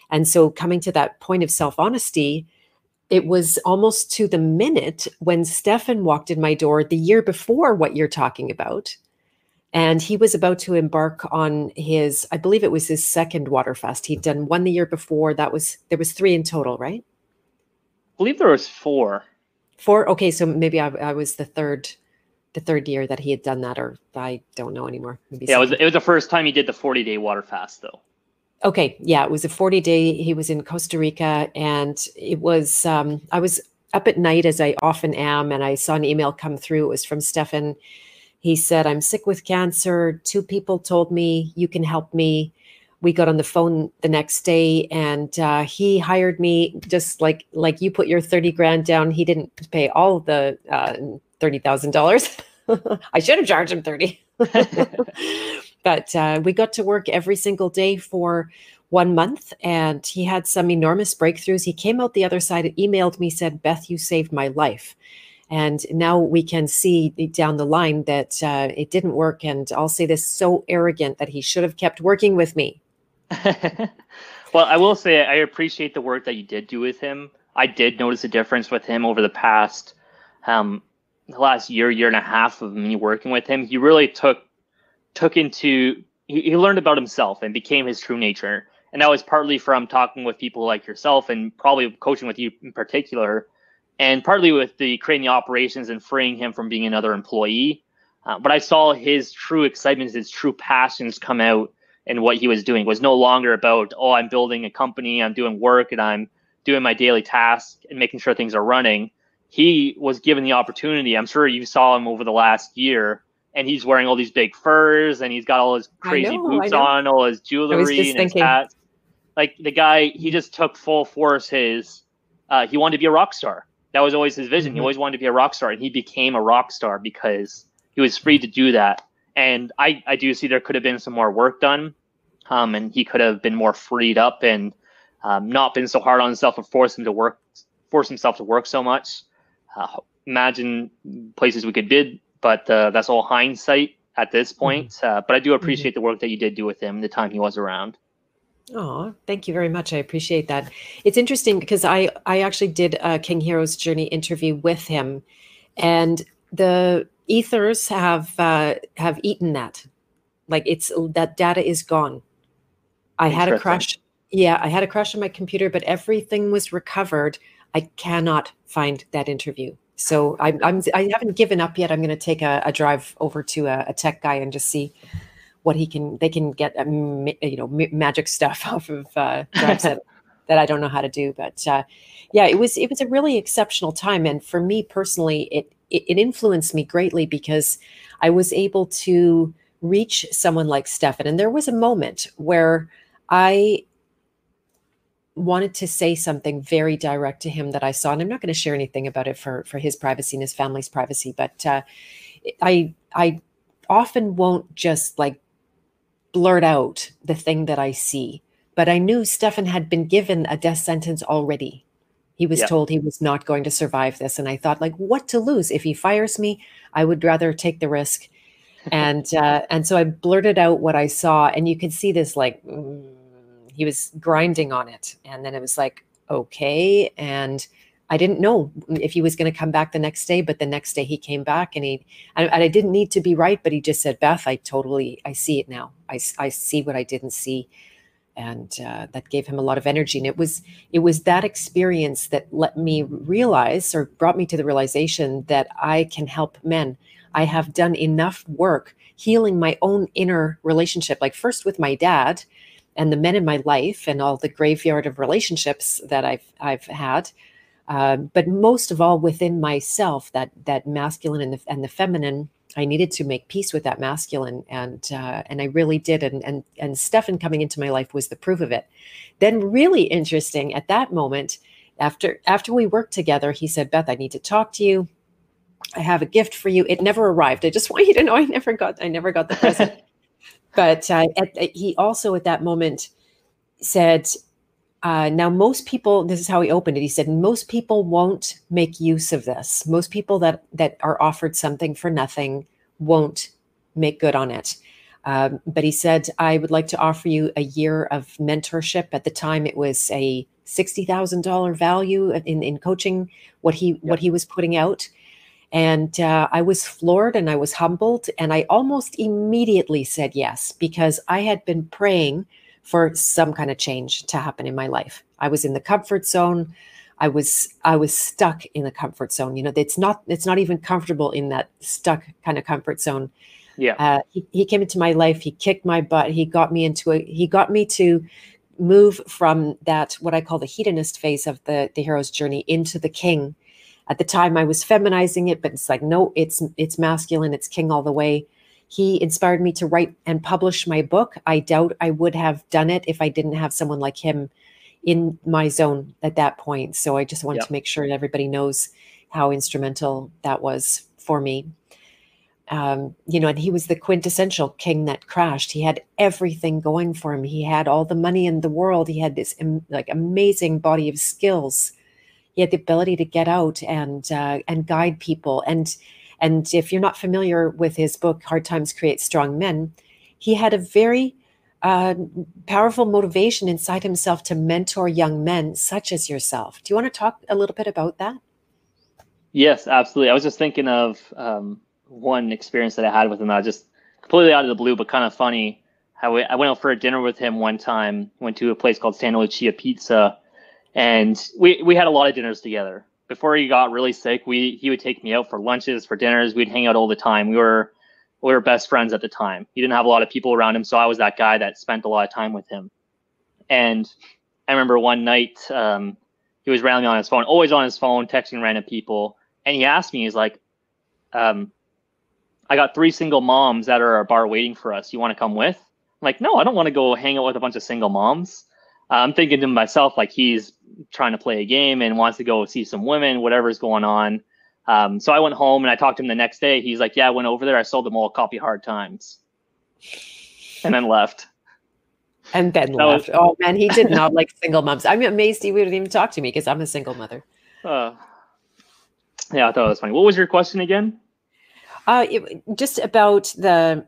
And so, coming to that point of self honesty, it was almost to the minute when Stefan walked in my door the year before what you're talking about. And he was about to embark on his, I believe it was his second water fast. He'd done one the year before. That was, there was three in total, right? I believe there was four. Four. Okay, so maybe I, I was the third, the third year that he had done that, or I don't know anymore. Maybe yeah, it was, it was the first time he did the forty day water fast, though. Okay, yeah, it was a forty day. He was in Costa Rica, and it was. Um, I was up at night as I often am, and I saw an email come through. It was from Stefan. He said, "I'm sick with cancer. Two people told me you can help me." we got on the phone the next day and uh, he hired me just like like you put your 30 grand down he didn't pay all the uh, $30000 [laughs] i should have charged him 30 [laughs] but uh, we got to work every single day for one month and he had some enormous breakthroughs he came out the other side emailed me said beth you saved my life and now we can see down the line that uh, it didn't work. And I'll say this so arrogant that he should have kept working with me [laughs] well, I will say I appreciate the work that you did do with him. I did notice a difference with him over the past, um, the last year, year and a half of me working with him. He really took took into he, he learned about himself and became his true nature. And that was partly from talking with people like yourself and probably coaching with you in particular, and partly with the creating the operations and freeing him from being another employee. Uh, but I saw his true excitement, his true passions come out and what he was doing. Was no longer about oh i'm building a company i'm doing work and i'm doing my daily tasks and making sure things are running. He was given the opportunity. I'm sure you saw him over the last year and he's wearing all these big furs and he's got all his crazy know, boots on all his jewelry and his hat like the guy he just took full force his uh, he wanted to be a rock star that was always his vision mm-hmm. he always wanted to be a rock star and he became a rock star because he was free to do that and I, I do see there could have been some more work done, um, and he could have been more freed up and um, not been so hard on himself and force him to work, force himself to work so much. Uh, imagine places we could bid, but uh, that's all hindsight at this mm-hmm. point. Mm-hmm. Uh, but I do appreciate mm-hmm. the work that you did do with him the time he was around. Oh, thank you very much. I appreciate that. It's interesting because I I actually did a King Hero's Journey interview with him, and the ethers have uh, have eaten that. Like it's that data is gone. I had a crash. Yeah, I had a crash on my computer, but everything was recovered. I cannot find that interview. So I'm, I'm I haven't given up yet. I'm going to take a, a, drive over to a, a, tech guy and just see what he can. They can get um, you know magic stuff [laughs] off of uh, that, [laughs] that I don't know how to do. But uh, yeah, it was it was a really exceptional time, and for me personally, it it, it influenced me greatly because I was able to reach someone like Stefan. And there was a moment where I wanted to say something very direct to him that I saw, and I'm not going to share anything about it for for his privacy and his family's privacy, but uh, I I often won't just like blurt out the thing that I see. But I knew Stefan had been given a death sentence already he was told he was not going to survive this. And I thought, like, what to lose? If he fires me, I would rather take the risk. and [laughs] uh, and so I blurted out what I saw, and you could see this like mm, he was grinding on it, and then it was like okay, and I didn't know if he was going to come back the next day, but the next day he came back, and he and, I didn't need to be right, but he just said, Beth, I totally I see it now. I I see what I didn't see. And uh, that gave him a lot of energy. And it was it was that experience that let me realize or brought me to the realization that i can help men. I have done enough work healing my own inner relationship like first with my dad and the men in my life and all the graveyard of relationships that i've i've had uh, but most of all within myself that that masculine and the, and the feminine I needed to make peace with that masculine, and uh, and I really did. And and and Stefan coming into my life was the proof of it. Then, really interesting at that moment, after after we worked together, he said, "Beth, I need to talk to you. I have a gift for you. It never arrived. I just [laughs] want you to know I never got I never got the present." [laughs] but uh, at, he also at that moment said, uh, now, most people, this is how he opened it. He said, most people won't make use of this. Most people that that are offered something for nothing won't make good on it. Um, but he said, I would like to offer you a year of mentorship. At the time, it was a sixty thousand dollar value in in coaching. What he yep. what he was putting out, and uh, I was floored and I was humbled, and I almost immediately said yes because I had been praying for some kind of change to happen in my life. I was in the comfort zone. I was I was stuck in the comfort zone. You know, it's not it's not even comfortable in that stuck kind of comfort zone. Yeah. Uh, he, he came into my life. He kicked my butt. He got me into a. He got me to move from that what I call the hedonist phase of the the hero's journey into the king. At the time, I was feminizing it, but it's like no, it's it's masculine. It's king all the way. He inspired me to write and publish my book. I doubt I would have done it if I didn't have someone like him in my zone at that point. So I just wanted to make sure that everybody knows how instrumental that was for me. Um, you know, and he was the quintessential king that crashed. He had everything going for him. He had all the money in the world. He had this like amazing body of skills. He had the ability to get out and uh, and guide people. And and if you're not familiar with his book, Hard Times Create Strong Men, he had a very uh, powerful motivation inside himself to mentor young men such as yourself. Do you want to talk a little bit about that? Yes, absolutely. I was just thinking of um, one experience that I had with him. I just completely out of the blue, but kind of funny. How I went out for a dinner with him one time. Went to a place called Santa Lucia Pizza, and we we had a lot of dinners together before he got really sick, we he would take me out for lunches, for dinners. We'd hang out all the time. We were we were best friends at the time. He didn't have a lot of people around him, so I was that guy that spent a lot of time with him. And I remember one night um, he was randomly on his phone, always on his phone, texting random people. And he asked me, he's like, um, "I got three single moms that are at our bar waiting for us. You want to come with?" I'm like, "No, I don't want to go hang out with a bunch of single moms." I'm thinking to myself like he's trying to play a game and wants to go see some women, whatever's going on. Um, so I went home and I talked to him the next day. He's like, "Yeah, I went over there. I sold them all a copy Hard Times," and then left. And then that left. Was, oh man, he did not like single moms. I'm amazed he wouldn't even talk to me because I'm a single mother. Uh, yeah, I thought it was funny. What was your question again? Uh, it, just about the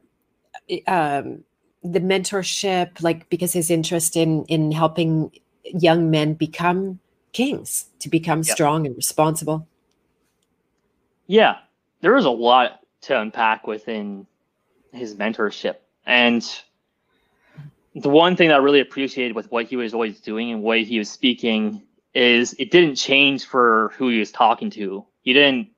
um, the mentorship, like because his interest in in helping young men become kings, to become yep. strong and responsible. Yeah, there was a lot to unpack within his mentorship, and the one thing that I really appreciated with what he was always doing and way he was speaking is it didn't change for who he was talking to. He didn't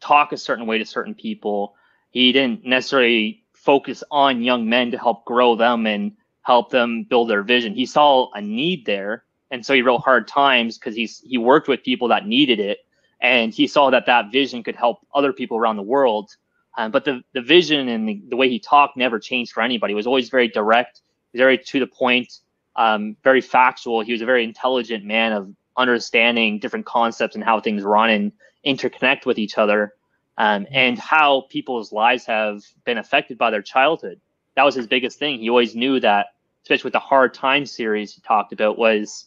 talk a certain way to certain people. He didn't necessarily focus on young men to help grow them and help them build their vision. He saw a need there, and so he wrote Hard Times because he's he worked with people that needed it, and he saw that that vision could help other people around the world. Um, but the the vision and the, the way he talked never changed for anybody. It was always very direct, very to the point, um, very factual. He was a very intelligent man of understanding different concepts and how things run and interconnect with each other um, and how people's lives have been affected by their childhood. That was his biggest thing. He always knew that, especially with the hard time series he talked about, was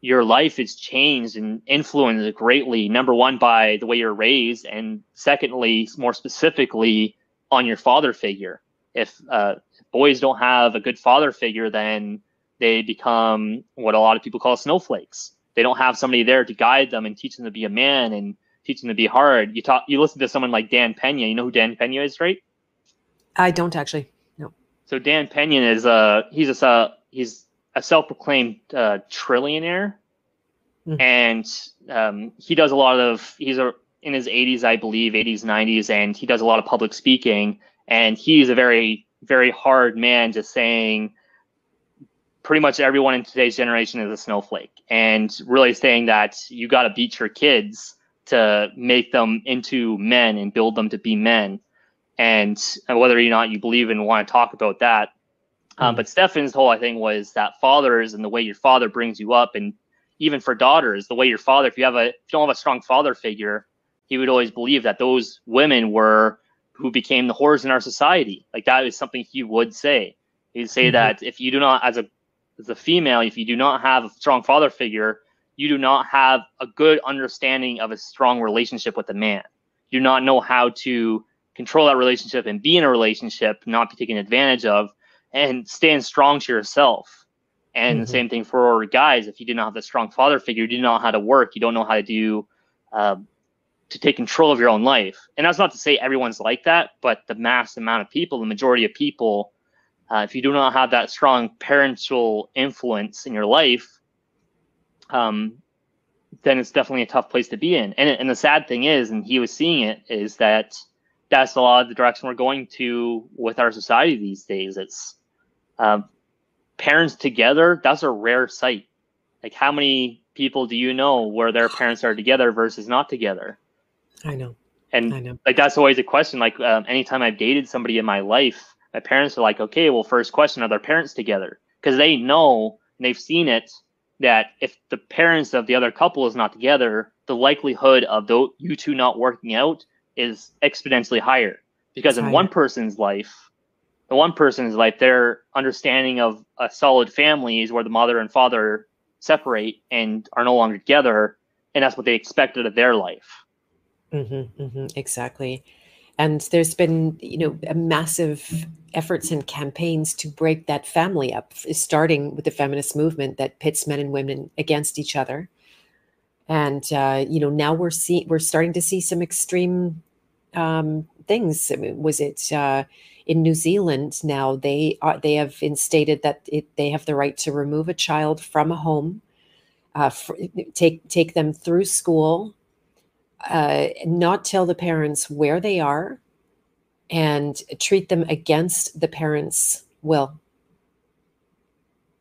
your life is changed and influenced greatly. Number one, by the way you're raised, and secondly, more specifically, on your father figure. If uh, boys don't have a good father figure, then they become what a lot of people call snowflakes. They don't have somebody there to guide them and teach them to be a man and teach them to be hard. You talk, you listen to someone like Dan Pena. You know who Dan Pena is, right? I don't actually. So Dan Pena is a he's a he's a self-proclaimed uh, trillionaire, mm-hmm. and um, he does a lot of he's a in his 80s, I believe, 80s, 90s, and he does a lot of public speaking. And he's a very, very hard man, just saying pretty much everyone in today's generation is a snowflake, and really saying that you got to beat your kids to make them into men and build them to be men. And, and whether or not you believe and want to talk about that. Um, but Stefan's whole I think was that fathers and the way your father brings you up, and even for daughters, the way your father, if you have a if you don't have a strong father figure, he would always believe that those women were who became the whores in our society. Like that is something he would say. He'd say mm-hmm. that if you do not, as a as a female, if you do not have a strong father figure, you do not have a good understanding of a strong relationship with a man. You do not know how to control that relationship and be in a relationship, not be taken advantage of, and stand strong to yourself. And mm-hmm. the same thing for guys. If you do not have a strong father figure, you do not know how to work. You don't know how to do uh, to take control of your own life. And that's not to say everyone's like that, but the mass amount of people, the majority of people, uh, if you do not have that strong parental influence in your life, um, then it's definitely a tough place to be in. And, and the sad thing is, and he was seeing it, is that that's a lot of the direction we're going to with our society these days. It's um, parents together. That's a rare sight. Like, how many people do you know where their parents are together versus not together? I know. And I know. like that's always a question. Like, um, anytime I've dated somebody in my life, my parents are like, okay, well, first question, are their parents together? Because they know and they've seen it that if the parents of the other couple is not together, the likelihood of those, you two not working out is exponentially higher. Because in one person's life the one person's life their understanding of a solid family is where the mother and father separate and are no longer together and that's what they expected of their life. Mm-hmm, mm-hmm, exactly. And there's been you know a massive efforts and campaigns to break that family up starting with the feminist movement that pits men and women against each other. And uh, you know now we're seeing we're starting to see some extreme um, things. I mean, was it uh, in New Zealand? Now they are they have instated that it, they have the right to remove a child from a home, uh, take take them through school, uh, not tell the parents where they are, and treat them against the parents' will.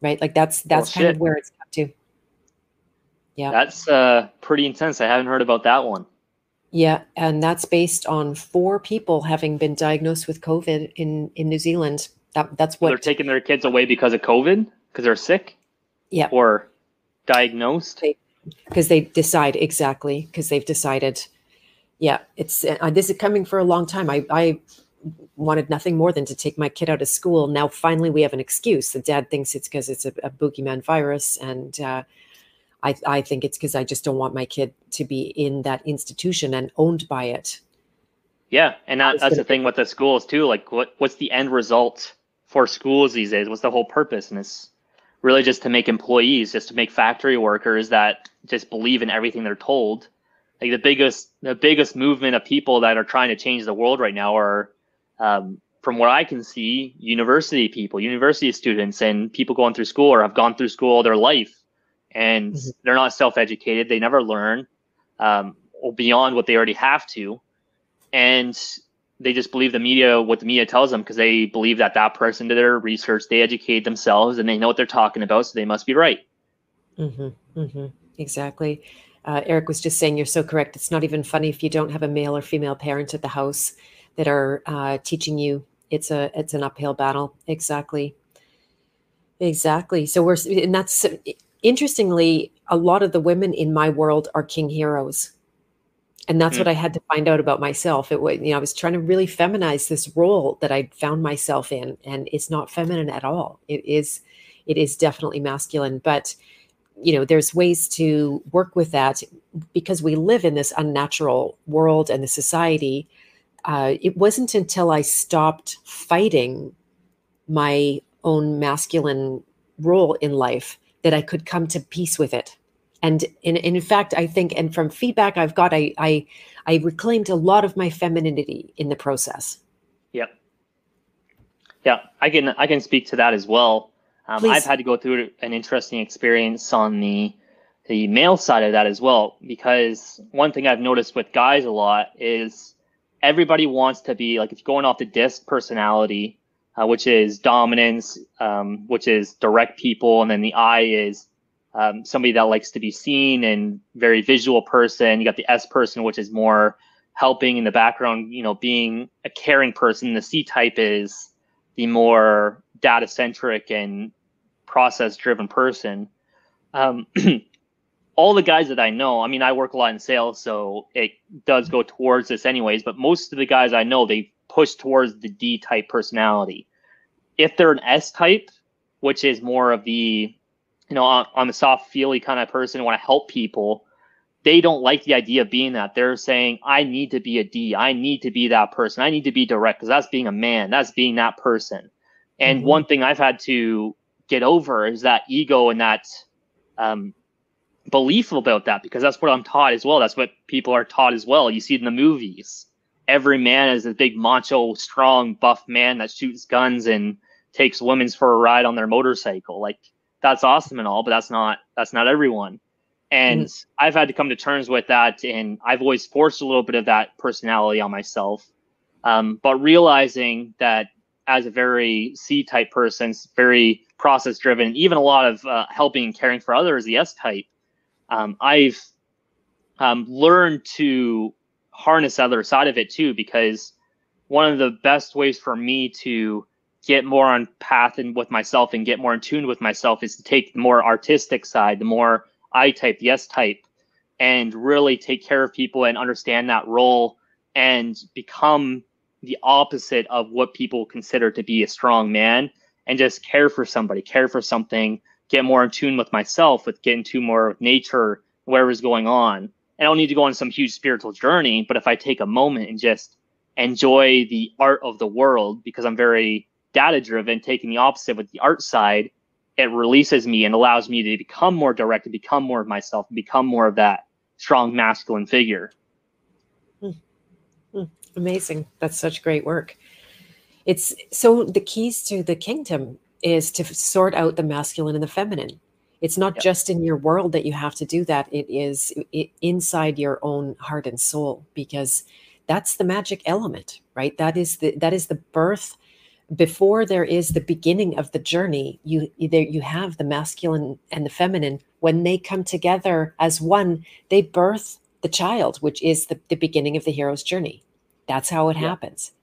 Right, like that's that's well, kind of where it's up to. Yeah, that's uh, pretty intense. I haven't heard about that one. Yeah, and that's based on four people having been diagnosed with COVID in in New Zealand. That that's what they're taking their kids away because of COVID because they're sick. Yeah, or diagnosed because they, they decide exactly because they've decided. Yeah, it's uh, this is coming for a long time. I I wanted nothing more than to take my kid out of school. Now finally we have an excuse. The dad thinks it's because it's a, a boogeyman virus and. Uh, I, I think it's because I just don't want my kid to be in that institution and owned by it. Yeah, and that, that's the thing with the schools too. Like, what what's the end result for schools these days? What's the whole purpose? And it's really just to make employees, just to make factory workers that just believe in everything they're told. Like the biggest the biggest movement of people that are trying to change the world right now are, um, from what I can see, university people, university students, and people going through school or have gone through school all their life and mm-hmm. they're not self-educated. They never learn um, beyond what they already have to. And they just believe the media what the media tells them because they believe that that person did their research they educate themselves and they know what they're talking about so they must be right. Mm-hmm, mm-hmm, exactly. Uh, eric was just saying you're so correct. It's not even funny if you don't have a male or female parent at the house that are uh, teaching you. It's a it's an uphill battle. Exactly. Exactly. So we're and that's interestingly, a lot of the women in my world are king heroes. And that's mm. what I had to find out about myself. It was, you know, I was trying to really feminize this role that I found myself in, and it's not feminine at all. It is, it is definitely masculine. But you know, there's ways to work with that because we live in this unnatural world and the society. Uh, it wasn't until I stopped fighting my own masculine role in life that I could come to peace with it. And in, in fact, I think, and from feedback I've got, I, I, I reclaimed a lot of my femininity in the process. Yeah. Yeah, I can, I can speak to that as well. Um, I've had to go through an interesting experience on the, the male side of that as well, because one thing I've noticed with guys a lot is everybody wants to be like, if you're going off the DISC personality, uh, which is dominance, um, which is direct people, and then the I is um, somebody that likes to be seen and very visual person. You got the S person, which is more helping in the background, you know, being a caring person. The C type is the more data centric and process driven person. Um, [clears throat] all the guys that I know, I mean, I work a lot in sales, so it does go towards this anyways, but most of the guys I know, they push towards the D type personality. If they're an S type, which is more of the, you know, I'm a soft, feely kind of person, want to help people, they don't like the idea of being that. They're saying, I need to be a D. I need to be that person. I need to be direct because that's being a man. That's being that person. And mm-hmm. one thing I've had to get over is that ego and that um, belief about that because that's what I'm taught as well. That's what people are taught as well. You see it in the movies. Every man is a big macho, strong, buff man that shoots guns and takes women for a ride on their motorcycle. Like that's awesome and all, but that's not that's not everyone. And mm. I've had to come to terms with that. And I've always forced a little bit of that personality on myself. Um, but realizing that as a very C type person, very process driven, even a lot of uh, helping and caring for others, the S type, um, I've um, learned to harness the other side of it too, because one of the best ways for me to get more on path and with myself and get more in tune with myself is to take the more artistic side, the more I type, S type, and really take care of people and understand that role and become the opposite of what people consider to be a strong man and just care for somebody, care for something, get more in tune with myself, with getting to more nature, whatever's going on. I don't need to go on some huge spiritual journey, but if I take a moment and just enjoy the art of the world, because I'm very data driven, taking the opposite with the art side, it releases me and allows me to become more direct and become more of myself become more of that strong masculine figure. Hmm. Hmm. Amazing. That's such great work. It's so the keys to the kingdom is to sort out the masculine and the feminine. It's not yep. just in your world that you have to do that. It is it, inside your own heart and soul because that's the magic element, right? That is the that is the birth before there is the beginning of the journey you there you have the masculine and the feminine when they come together as one they birth the child which is the, the beginning of the hero's journey that's how it yeah. happens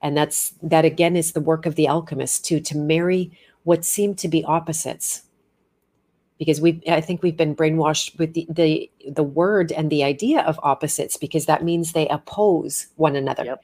and that's that again is the work of the alchemist too to marry what seem to be opposites because we i think we've been brainwashed with the, the the word and the idea of opposites because that means they oppose one another. Yep.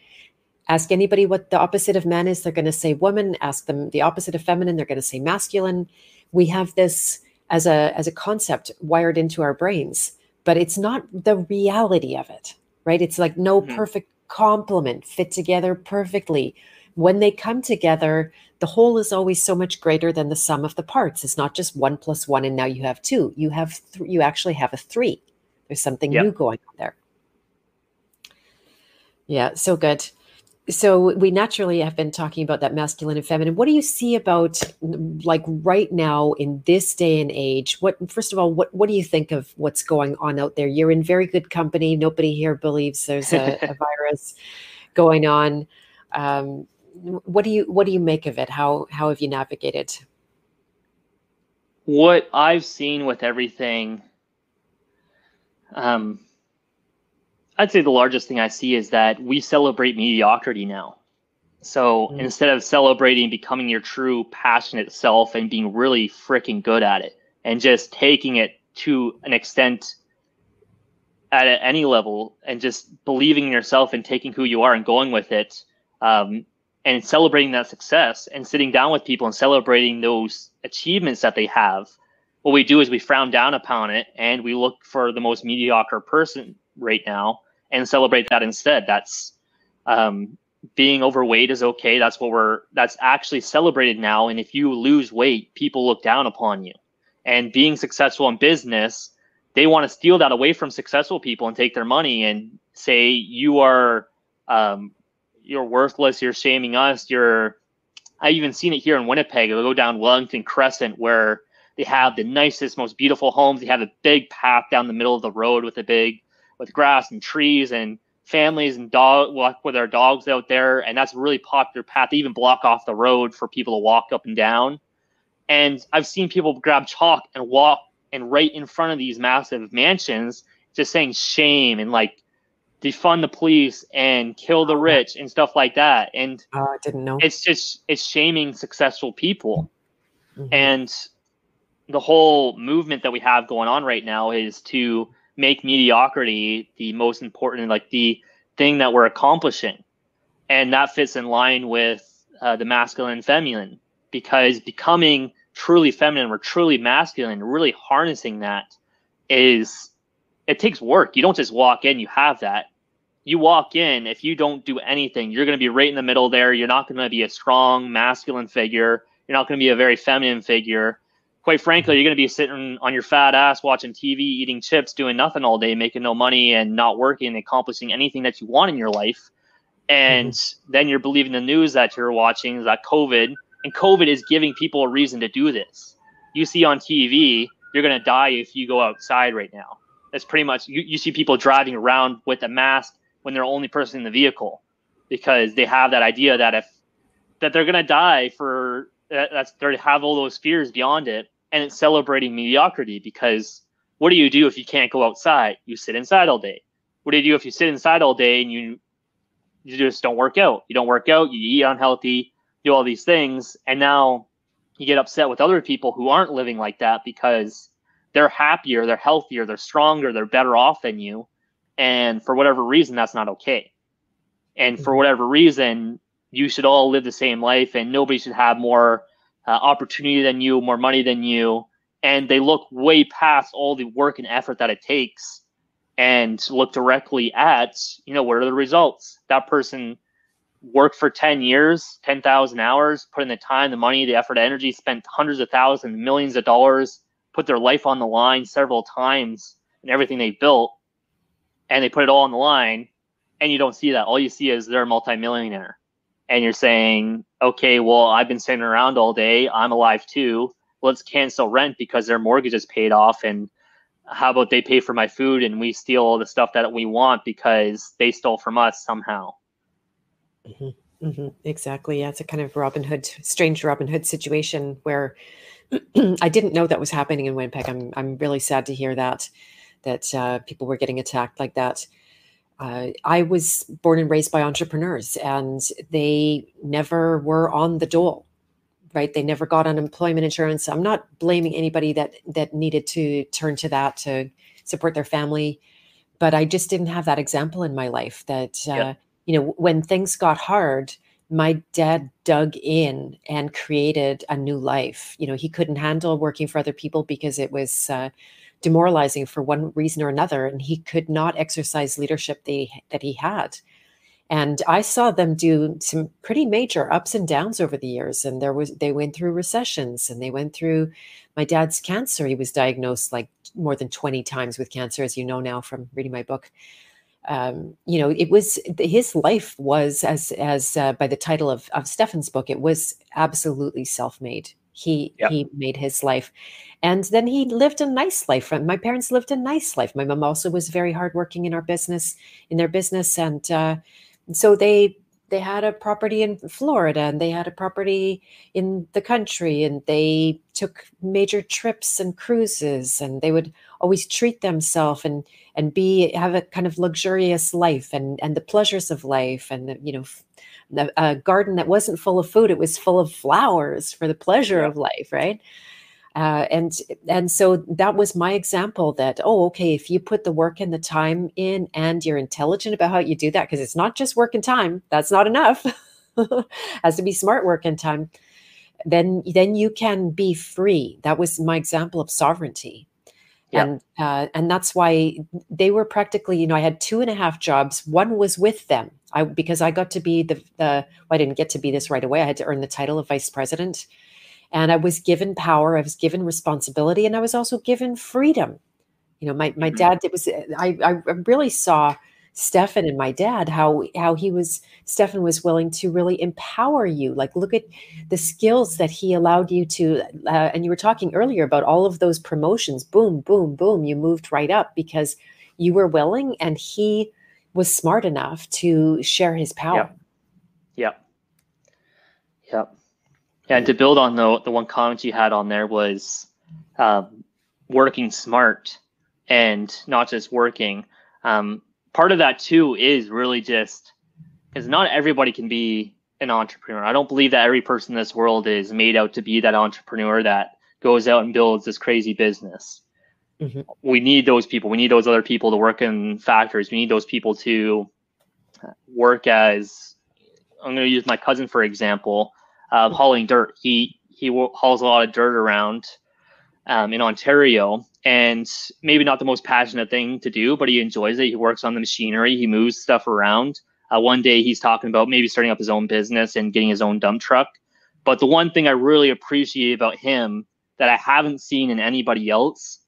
Ask anybody what the opposite of man is they're going to say woman. Ask them the opposite of feminine they're going to say masculine. We have this as a as a concept wired into our brains but it's not the reality of it right? It's like no mm-hmm. perfect complement fit together perfectly when they come together the whole is always so much greater than the sum of the parts. It's not just one plus one and now you have two. You have th- you actually have a three. There's something yep. new going on there. Yeah so good. So we naturally have been talking about that masculine and feminine. What do you see about like right now in this day and age? What first of all what what do you think of what's going on out there? You're in very good company. Nobody here believes there's a, a [laughs] virus going on. Um, what do you what do you make of it how how have you navigated what i've seen with everything um I'd say the largest thing I see is that we celebrate mediocrity now. So mm. instead of celebrating becoming your true passionate self and being really freaking good at it and just taking it to an extent at any level and just believing in yourself and taking who you are and going with it um, and celebrating that success and sitting down with people and celebrating those achievements that they have what we do is we frown down upon it and we look for the most mediocre person right now and celebrate that instead. That's um, being overweight is okay. That's what we're that's actually celebrated now. And if you lose weight, people look down upon you. And being successful in business, they want to steal that away from successful people and take their money and say you are um, you're worthless. You're shaming us. You're I even seen it here in Winnipeg. I go down Wellington Crescent where they have the nicest, most beautiful homes. They have a big path down the middle of the road with a big with grass and trees and families and dog walk with their dogs out there and that's a really popular path they even block off the road for people to walk up and down and i've seen people grab chalk and walk and right in front of these massive mansions just saying shame and like defund the police and kill the rich and stuff like that. And oh, I didn't know. It's just it's shaming successful people. Mm-hmm. And the whole movement that we have going on right now is to make mediocrity the most important, like the thing that we're accomplishing. And that fits in line with uh, the masculine and feminine because becoming truly feminine or truly masculine, really harnessing that is it takes work. You don't just walk in, you have that. You walk in, if you don't do anything, you're going to be right in the middle there. You're not going to be a strong masculine figure. You're not going to be a very feminine figure. Quite frankly, you're going to be sitting on your fat ass watching TV, eating chips, doing nothing all day, making no money, and not working accomplishing anything that you want in your life. And mm-hmm. then you're believing the news that you're watching is that COVID, and COVID is giving people a reason to do this. You see on TV, you're going to die if you go outside right now. That's pretty much, you, you see people driving around with a mask when they're the only person in the vehicle because they have that idea that if that they're to die for that's they have all those fears beyond it and it's celebrating mediocrity because what do you do if you can't go outside? You sit inside all day. What do you do if you sit inside all day and you you just don't work out? You don't work out you eat unhealthy do all these things and now you get upset with other people who aren't living like that because they're happier they're healthier they're stronger they're better off than you and for whatever reason that's not okay and for mm-hmm. whatever reason you should all live the same life and nobody should have more uh, opportunity than you, more money than you. And they look way past all the work and effort that it takes and look directly at, you know, what are the results? That person worked for 10 years, 10,000 hours, put in the time, the money, the effort, energy, spent hundreds of thousands, millions of dollars, put their life on the line several times and everything they built. And they put it all on the line. And you don't see that. All you see is they're a multimillionaire and you're saying, okay, well, I've been sitting around all day. I'm alive too. Let's cancel rent because their mortgage is paid off. And how about they pay for my food and we steal all the stuff that we want because they stole from us somehow? Mm-hmm. Mm-hmm. Exactly. Yeah, it's a kind of Robin Hood, strange Robin Hood situation where [clears throat] I didn't know that was happening in Winnipeg. I'm I'm really sad to hear that that uh, people were getting attacked like that uh, I was born and raised by entrepreneurs, and they never were on the dole, right? They never got unemployment insurance. I'm not blaming anybody that that needed to turn to that to support their family, but I just didn't have that example in my life. That uh, yeah. you know, when things got hard, my dad dug in and created a new life. You know, he couldn't handle working for other people because it was. Uh, demoralizing for one reason or another and he could not exercise leadership that he had. And i saw them do some pretty major ups and downs over the years and there was they went through recessions and they went through my dad's cancer. He was diagnosed like more than 20 times with cancer as you know now from reading my book. Um, you know it was his life was as as uh, by the title of, of stefan's book it was absolutely self-made he yep. he made his life and then he lived a nice life my parents lived a nice life my mom also was very hardworking in our business in their business and uh, so they they had a property in Florida and they had a property in the country and they took major trips and cruises and they would always treat themselves and and be have a kind of luxurious life and and the pleasures of life and you know a garden that wasn't full of food; it was full of flowers for the pleasure yeah. of life, right? Uh, and and so that was my example that oh okay if you put the work and the time in and you're intelligent about how you do that because it's not just work and time that's not enough [laughs] has to be smart work and time then then you can be free. That was my example of sovereignty. Yeah. and uh, and that's why they were practically you know i had two and a half jobs. One was with them. I because I got to be the the well, I didn't get to be this right away. I had to earn the title of vice president, and I was given power. I was given responsibility, and I was also given freedom. You know, my my mm-hmm. dad. It was I I really saw Stefan and my dad how how he was Stefan was willing to really empower you. Like look at the skills that he allowed you to. Uh, and you were talking earlier about all of those promotions. Boom, boom, boom. You moved right up because you were willing, and he was smart enough to share his power. Yeah. Yep. And to build on the the one comment you had on there was um, working smart and not just working. Um, part of that too is really just because not everybody can be an entrepreneur. I don't believe that every person in this world is made out to be that entrepreneur that goes out and builds this crazy business. Mm-hmm. We need those people. We need those other people to work in factories. We need those people to work as I'm going to use my cousin for example, uh, hauling dirt. He he hauls a lot of dirt around um, in Ontario, and maybe not the most passionate thing to do, but he enjoys it. He works on the machinery. He moves stuff around. Uh, one day he's talking about maybe starting up his own business and getting his own dump truck. But the one thing I really appreciate about him that I haven't seen in anybody else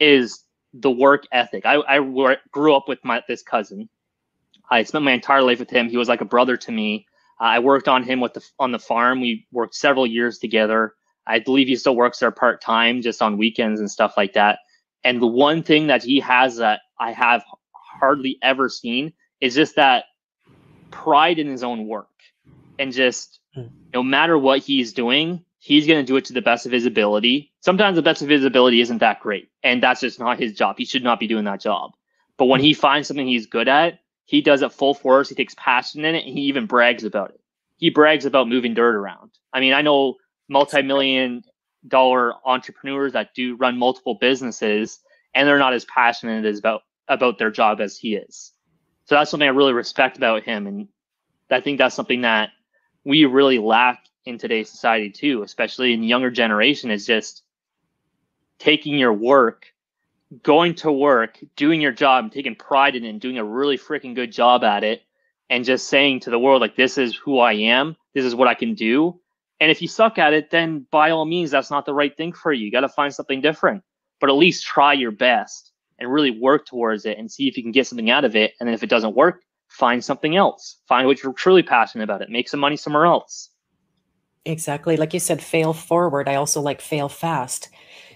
is the work ethic. I, I grew up with my this cousin. I spent my entire life with him. He was like a brother to me. Uh, I worked on him with the on the farm. We worked several years together. I believe he still works there part time, just on weekends and stuff like that. And the one thing that he has that I have hardly ever seen is just that pride in his own work, and just hmm. no matter what he's doing, he's going to do it to the best of his ability. Sometimes the best of his ability isn't that great, and that's just not his job. He should not be doing that job. But when he finds something he's good at, he does it full force. He takes passion in it, and he even brags about it. He brags about moving dirt around. I mean, I know multi-million dollar entrepreneurs that do run multiple businesses, and they're not as passionate as about about their job as he is. So that's something I really respect about him, and I think that's something that we really lack in today's society too, especially in the younger generation, is just taking your work, going to work, doing your job, taking pride in it, and doing a really freaking good job at it, and just saying to the world, like, this is who I am, this is what I can do. And if you suck at it, then by all means, that's not the right thing for you. You got to find something different, but at least try your best and really work towards it and see if you can get something out of it. And then if it doesn't work, find something else. Find what you're truly passionate about it. Make some money somewhere else. Exactly. Like you said, fail forward. I also like fail fast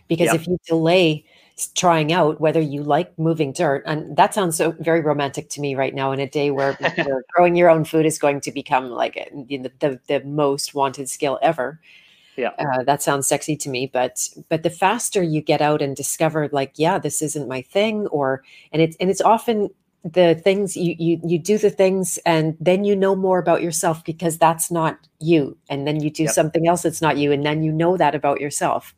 because yep. if you delay trying out whether you like moving dirt, and that sounds so very romantic to me right now in a day where, [laughs] growing your own food is going to become like you know, the, the most wanted skill ever. Yeah, uh, that sounds sexy to me. But but the faster you get out and discover, like, yeah, this isn't my thing, or and it's and it's often the things you you you do the things and then you know more about yourself because that's not you and then you do yep. something else that's not you and then you know that about yourself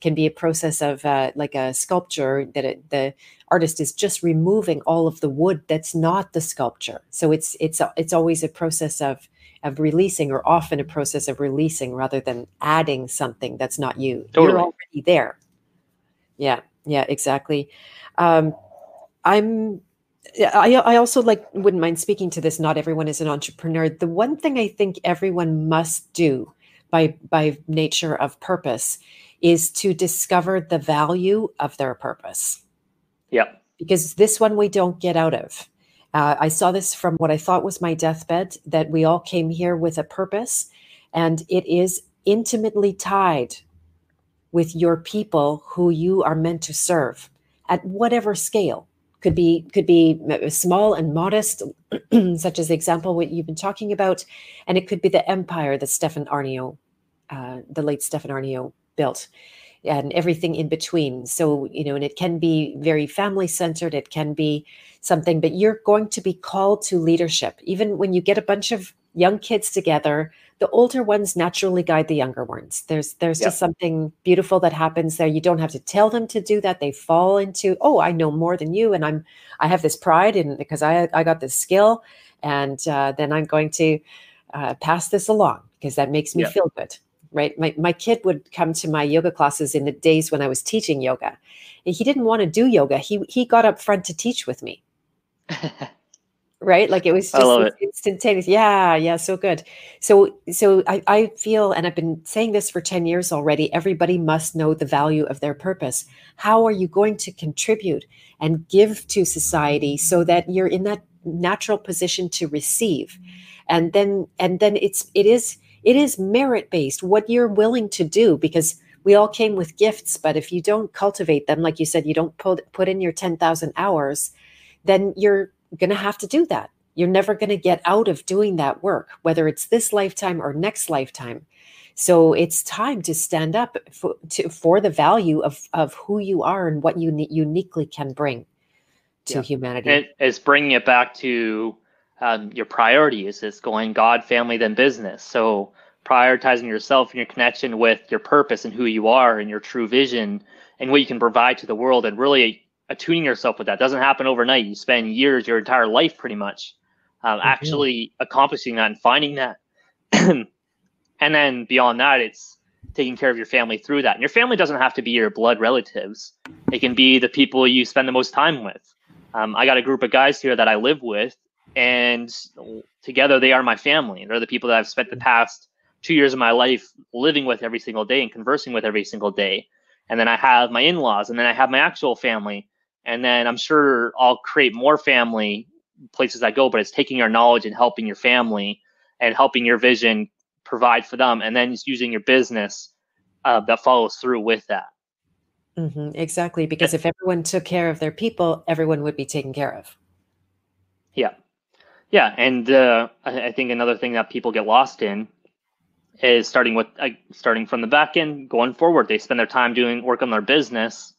can be a process of uh, like a sculpture that it, the artist is just removing all of the wood that's not the sculpture so it's it's it's always a process of of releasing or often a process of releasing rather than adding something that's not you totally. you're already there yeah yeah exactly um i'm I, I also like wouldn't mind speaking to this. Not everyone is an entrepreneur. The one thing I think everyone must do by by nature of purpose is to discover the value of their purpose. Yeah. Because this one we don't get out of. Uh, I saw this from what I thought was my deathbed that we all came here with a purpose, and it is intimately tied with your people who you are meant to serve at whatever scale could be could be small and modest, [clears throat] such as the example what you've been talking about, and it could be the empire that Stefan Aarnio, uh, the late Stefan Aarnio, built, and everything in between. So you know, and it can be very family centered. It can be something, but you're going to be called to leadership, even when you get a bunch of young kids together the older ones naturally guide the younger ones there's there's yep. just something beautiful that happens there you don't have to tell them to do that they fall into oh i know more than you and i'm i have this pride in because i i got this skill and uh, then i'm going to uh, pass this along because that makes me yep. feel good right? My, my kid would come to my yoga classes in the days when i was teaching yoga. And he didn't want to do yoga. He he got up front to teach with me. [laughs] Right? Like it was just instantaneous. Yeah yeah so good. So so I, I feel and i've been saying this for 10 years already everybody must know the value of their purpose. How are you going to contribute and give to society so that you're in that natural position to receive? And then and then it's it is it is merit based what you're willing to do because we all came with gifts but if you don't cultivate them like you said you don't put put in your 10,000 hours then you're going to have to do that. You're never going to get out of doing that work, whether it's this lifetime or next lifetime. So it's time to stand up for, to, for the value of, of who you are and what you uniquely can bring. to yeah. humanity. And it's bringing it back to um, your priorities. It's going God, family, then business. So prioritizing yourself and your connection with your purpose and who you are and your true vision and what you can provide to the world and really attuning yourself with that doesn't happen overnight. You spend years, your entire life pretty much, um, mm-hmm. actually accomplishing that and finding that. [clears throat] and then beyond that, it's taking care of your family through that. And your family doesn't have to be your blood relatives. It can be the people you spend the most time with. Um, I got a group of guys here that I live with, and together they are my family. They're the people that I've spent the past two years of my life living with every single day and conversing with every single day. And then I have my in-laws, and then I have my actual family, and then I'm sure I'll create more family places I go. But it's taking your knowledge and helping your family and helping your vision provide for them, and then just using your business uh, that follows through with that. Mm-hmm, exactly, because if everyone took care of their people, everyone would be taken care of. Yeah, yeah, and uh, I, think another thing that people get lost in is starting with uh, starting from the back end going forward. They spend their time doing work on their business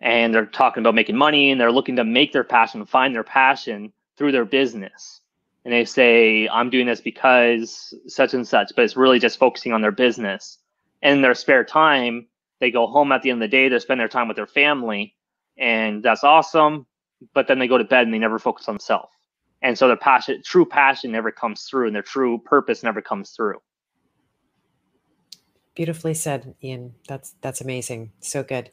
and they're talking about making money and they're looking to make their passion find their passion through their business. And they say i'm doing this because such and such but it's really just focusing on their business. And in their spare time they go home at the end of the day they spend their time with their family and that's awesome but then they go to bed and they never focus on themselves and so their passion true passion never comes through and their true purpose never comes through Beautifully said, Ian. That's that's amazing. So good.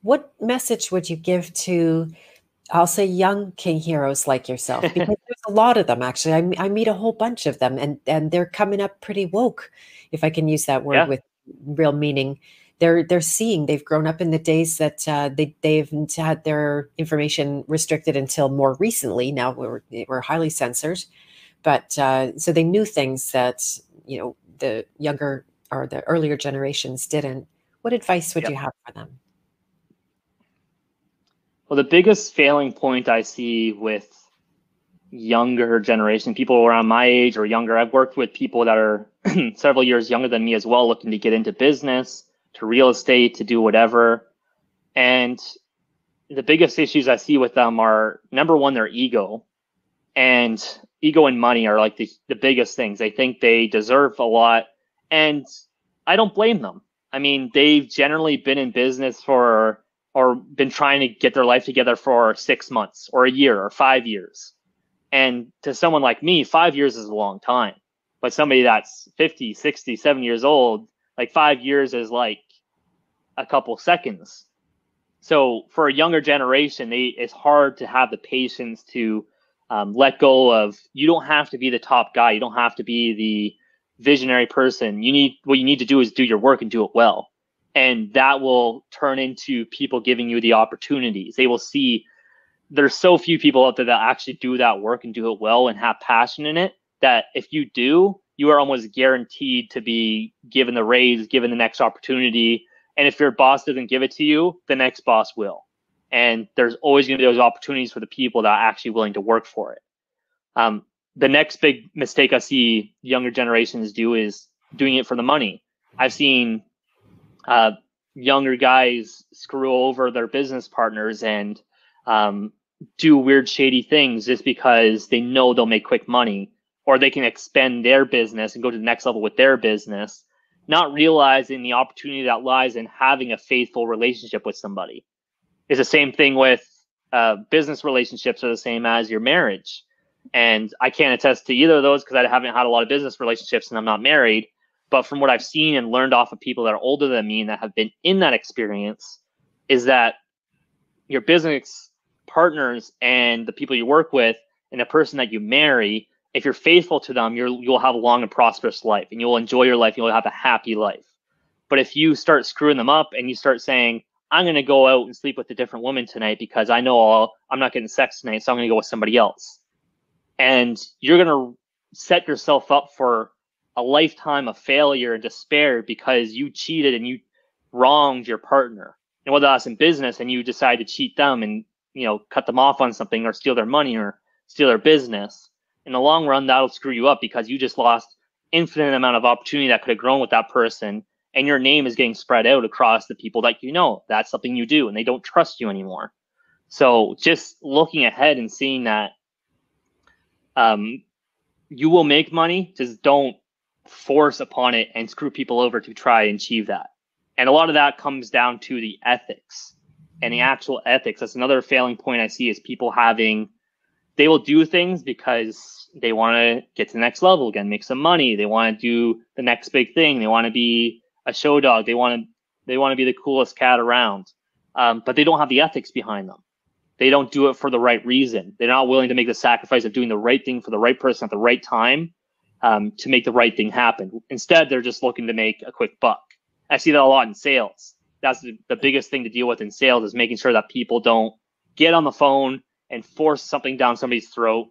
What message would you give to I'll say young king heroes like yourself [laughs] because there's a lot of them actually. I, I meet a whole bunch of them and and they're coming up pretty woke, if I can use that word yeah. with real meaning. They're they're seeing they've grown up in the days that uh, they they've had their information restricted until more recently. Now we're we're highly censored, but uh, so they knew things that you know the younger or the earlier generations didn't. What advice would yep. you have for them? Well, the biggest failing point I see with younger generation, people around my age or younger, I've worked with people that are [clears throat] several years younger than me as well, looking to get into business, to real estate, to do whatever. And the biggest issues I see with them are number one, their ego. And ego and money are like the, the biggest things. They think they deserve a lot and I don't blame them. I mean, they've generally been in business for or been trying to get their life together for six months or a year or five years. And to someone like me, five years is a long time. But somebody that's 50, 60, 70 years old, like five years is like a couple seconds. So for a younger generation, they, it's hard to have the patience to um, let go of. You don't have to be the top guy. You don't have to be the visionary person, you need what you need to do is do your work and do it well. And that will turn into people giving you the opportunities. They will see there's so few people out there that actually do that work and do it well and have passion in it that if you do, you are almost guaranteed to be given the raise, given the next opportunity. And if your boss doesn't give it to you, the next boss will. And there's always going to be those opportunities for the people that are actually willing to work for it. Um, the next big mistake I see younger generations do is doing it for the money. I've seen uh, younger guys screw over their business partners and um, do weird, shady things just because they know they'll make quick money or they can expand their business and go to the next level with their business, not realizing the opportunity that lies in having a faithful relationship with somebody. It's the same thing with uh, business relationships are the same as your marriage and I can't attest to either of those because I haven't had a lot of business relationships and I'm not married. But from what I've seen and learned off of people that are older than me and that have been in that experience, is that your business partners and the people you work with and the person that you marry, if you're faithful to them, you're, you'll have a long and prosperous life and you'll enjoy your life. You'll have a happy life. But if you start screwing them up and you start saying, I'm going to go out and sleep with a different woman tonight because I know I'll, I'm not getting sex tonight, so I'm going to go with somebody else and you're going to set yourself up for a lifetime of failure and despair because you cheated and you wronged your partner. And whether that's in business and you decide to cheat them and you know cut them off on something or steal their money or steal their business, in the long run that'll screw you up because you just lost infinite amount of opportunity that could have grown with that person and your name is getting spread out across the people that you know. That's something you do and they don't trust you anymore. So just looking ahead and seeing that um, you will make money, just don't force upon it and screw people over to try and achieve that. And a lot of that comes down to the ethics and the actual ethics. That's another failing point I see is people having they will do things because they want to get to the next level again, make some money. They want to do the next big thing. They want to be a show dog. They want to they want to be the coolest cat around, um, but they don't have the ethics behind them. They don't do it for the right reason. They're not willing to make the sacrifice of doing the right thing for the right person at the right time um, to make the right thing happen. Instead, they're just looking to make a quick buck. I see that a lot in sales. That's the, the biggest thing to deal with in sales is making sure that people don't get on the phone and force something down somebody's throat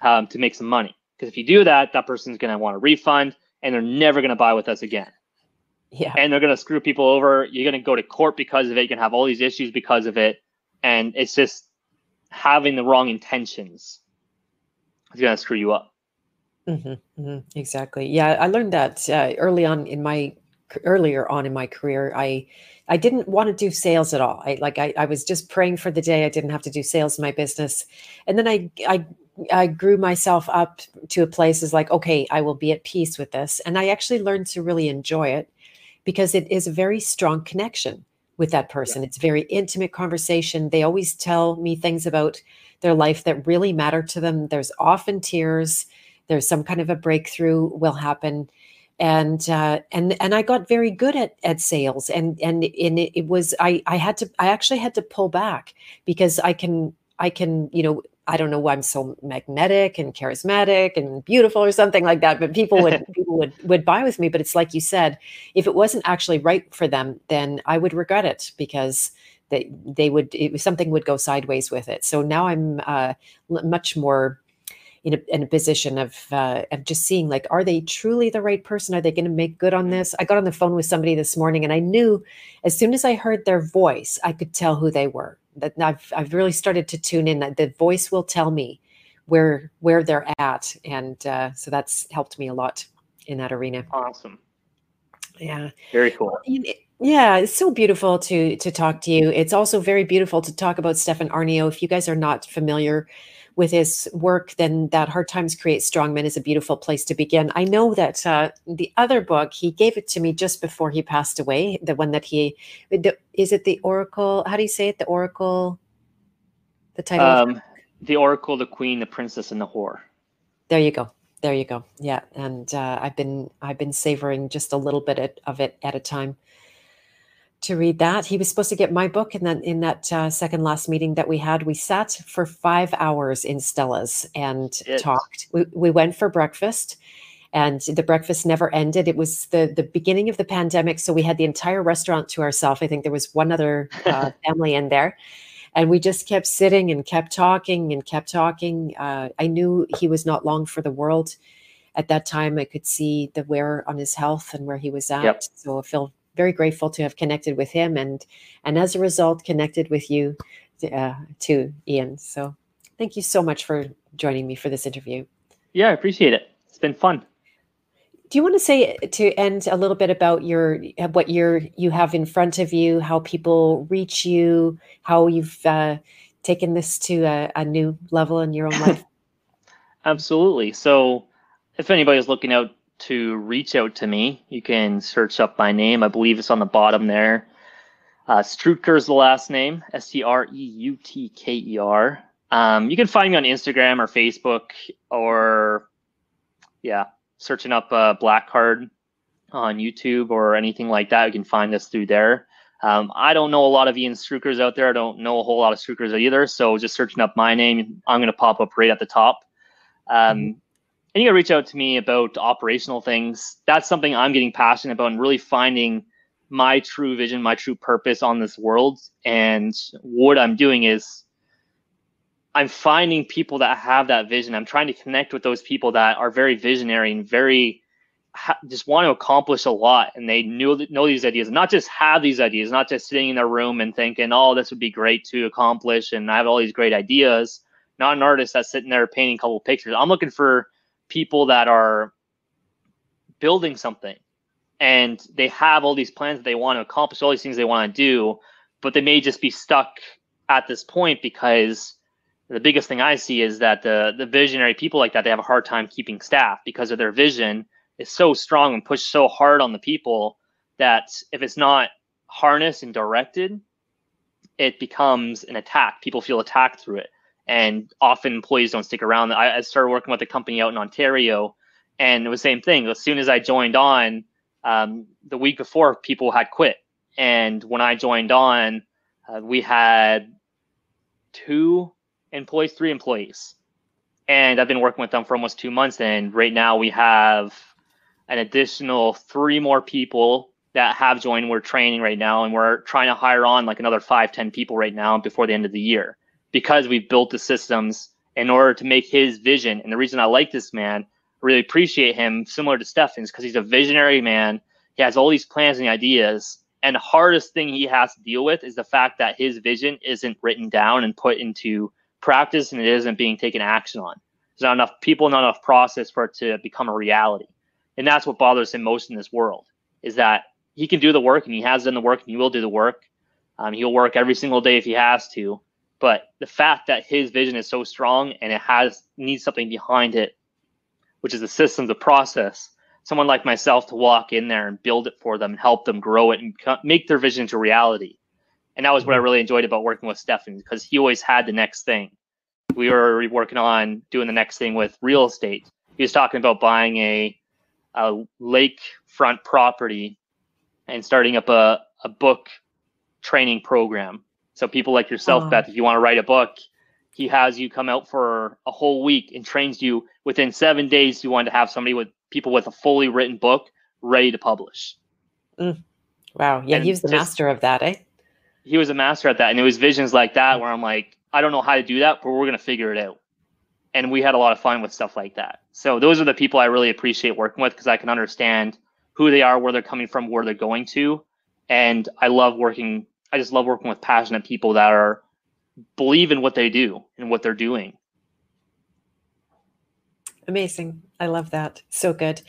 um, to make some money. Because if you do that, that person's going to want a refund and they're never going to buy with us again. Yeah. And they're going to screw people over. You're going to go to court because of it. You can have all these issues because of it. And it's just having the wrong intentions is going to screw you up. Mm-hmm, mm-hmm, exactly. Yeah, I learned that uh, early on in my earlier on in my career. I I didn't want to do sales at all. I like I, I was just praying for the day I didn't have to do sales in my business. And then I I I grew myself up to a place is like, okay, I will be at peace with this. And I actually learned to really enjoy it because it is a very strong connection with that person. Yeah. It's very intimate conversation. They always tell me things about their life that really matter to them. There's often tears. There's some kind of a breakthrough will happen and uh, and and I got very good at at sales and and and it, it, was I I had to I actually had to pull back because I can I can you know I don't know why I'm so magnetic and charismatic and beautiful or something like that but people would [laughs] people would would buy with me but it's like you said if it wasn't actually right for them then I would regret it because they they would it, something would go sideways with it. So now I'm uh, much more in a, in a position of uh, of just seeing like are they truly the right person? Are they going to make good on mm-hmm. this? I got on the phone with somebody this morning and i knew as soon as i heard their voice i could tell who they were. That i've, I've really started to tune in that the voice will tell me where where they're at. And uh, so that's helped me a lot in that arena. Awesome. Yeah. Very cool. Yeah, it's so beautiful to to talk to you. It's also very beautiful to talk about Stefan Aarnio. If you guys are not familiar with his work, then that Hard Times Create Strong Men is a beautiful place to begin. I know that uh, the other book, he gave it to me just before he passed away. The one that he, is it the Oracle? How do you say it? The Oracle? The title? Um, the Oracle, the Queen, the Princess, and the Whore. There you go. There you go. Yeah, and uh, I've been I've been savoring just a little bit of it at a time to read that. He was supposed to get my book, and then in that uh, second last meeting that we had, we sat for five hours in Stella's and it. talked. We, we went for breakfast, and the breakfast never ended. It was the the beginning of the pandemic, so we had the entire restaurant to ourselves. I think there was one other uh, [laughs] family in there. And we just kept sitting and kept talking and kept talking. Uh, I knew he was not long for the world. At that time, I could see the wear on his health and where he was at. Yep. So I feel very grateful to have connected with him and and as a result connected with you uh, too ian. So thank you so much for joining me for this interview. Yeah i appreciate it. It's been fun. Do you want to say to end a little bit about your what you're you have in front of you how people reach you how you've uh, taken this to a, a new level in your own life? [laughs] Absolutely. So if anybody's looking out to reach out to me, you can search up my name. I believe it's on the bottom there. Uh, Streutker is the last name, S T R E U T K E R. Um, you can find me on Instagram or Facebook or, yeah, searching up uh, Black Card on YouTube or anything like that. You can find us through there. Um, I don't know a lot of Ian Streutkers out there. I don't know a whole lot of Streutkers either. So just searching up my name, I'm going to pop up right at the top. Um, mm-hmm and you can reach out to me about operational things. That's something I'm getting passionate about and really finding my true vision, my true purpose on this world. And what I'm doing is I'm finding people that have that vision. I'm trying to connect with those people that are very visionary and very ha- just want to accomplish a lot. And they know, know these ideas, not just have these ideas, not just sitting in their room and thinking, oh, this would be great to accomplish. And I have all these great ideas. Not an artist that's sitting there painting a couple pictures. I'm looking for people that are building something and they have all these plans that they want to accomplish all these things they want to do but they may just be stuck at this point because the biggest thing I see is that the the visionary people like that they have a hard time keeping staff because of their vision is so strong and pushed so hard on the people that if it's not harnessed and directed, it becomes an attack. People feel attacked through it, and often employees don't stick around. I, I started working with a company out in Ontario, and it was the same thing. As soon as I joined on, um, the week before, people had quit, and when I joined on, uh, we had two employees, three employees. And I've been working with them for almost two months. And right now we have an additional three more people that have joined. We're training right now and we're trying to hire on like another five, ten people right now before the end of the year because we've built the systems in order to make his vision. And the reason I like this man, really appreciate him, similar to Stefan's, because he's a visionary man. He has all these plans and ideas. And the hardest thing he has to deal with is the fact that his vision isn't written down and put into practice and it isn't being taken action on. There's not enough people, not enough process for it to become a reality. And that's what bothers him most in this world is that he can do the work and he has done the work and he will do the work. Um, he'll work every single day if he has to. But the fact that his vision is so strong and it has needs something behind it, which is the systems, the process, someone like myself to walk in there and build it for them and help them grow it and make their vision into reality and that was what I mm-hmm. really enjoyed about working with Stefan because he always had the next thing. We were working on doing the next thing with real estate. He was talking about buying a, a lakefront property and starting up a, a book training program. So people like yourself, oh. Beth, if you want to write a book, he has you come out for a whole week and trains you within seven days. You want to have somebody with people with a fully written book ready to publish. Mm. Wow. Yeah, and he was the just, master of that, eh? he was a master at that. And it was visions like that where I'm like, I don't know how to do that, but we're going to figure it out. And we had a lot of fun with stuff like that. So those are the people I really appreciate working with because I can understand who they are, where they're coming from, where they're going to. And I love working, I just love working with passionate people that are believe in what they do and what they're doing. Amazing. I love that. So good.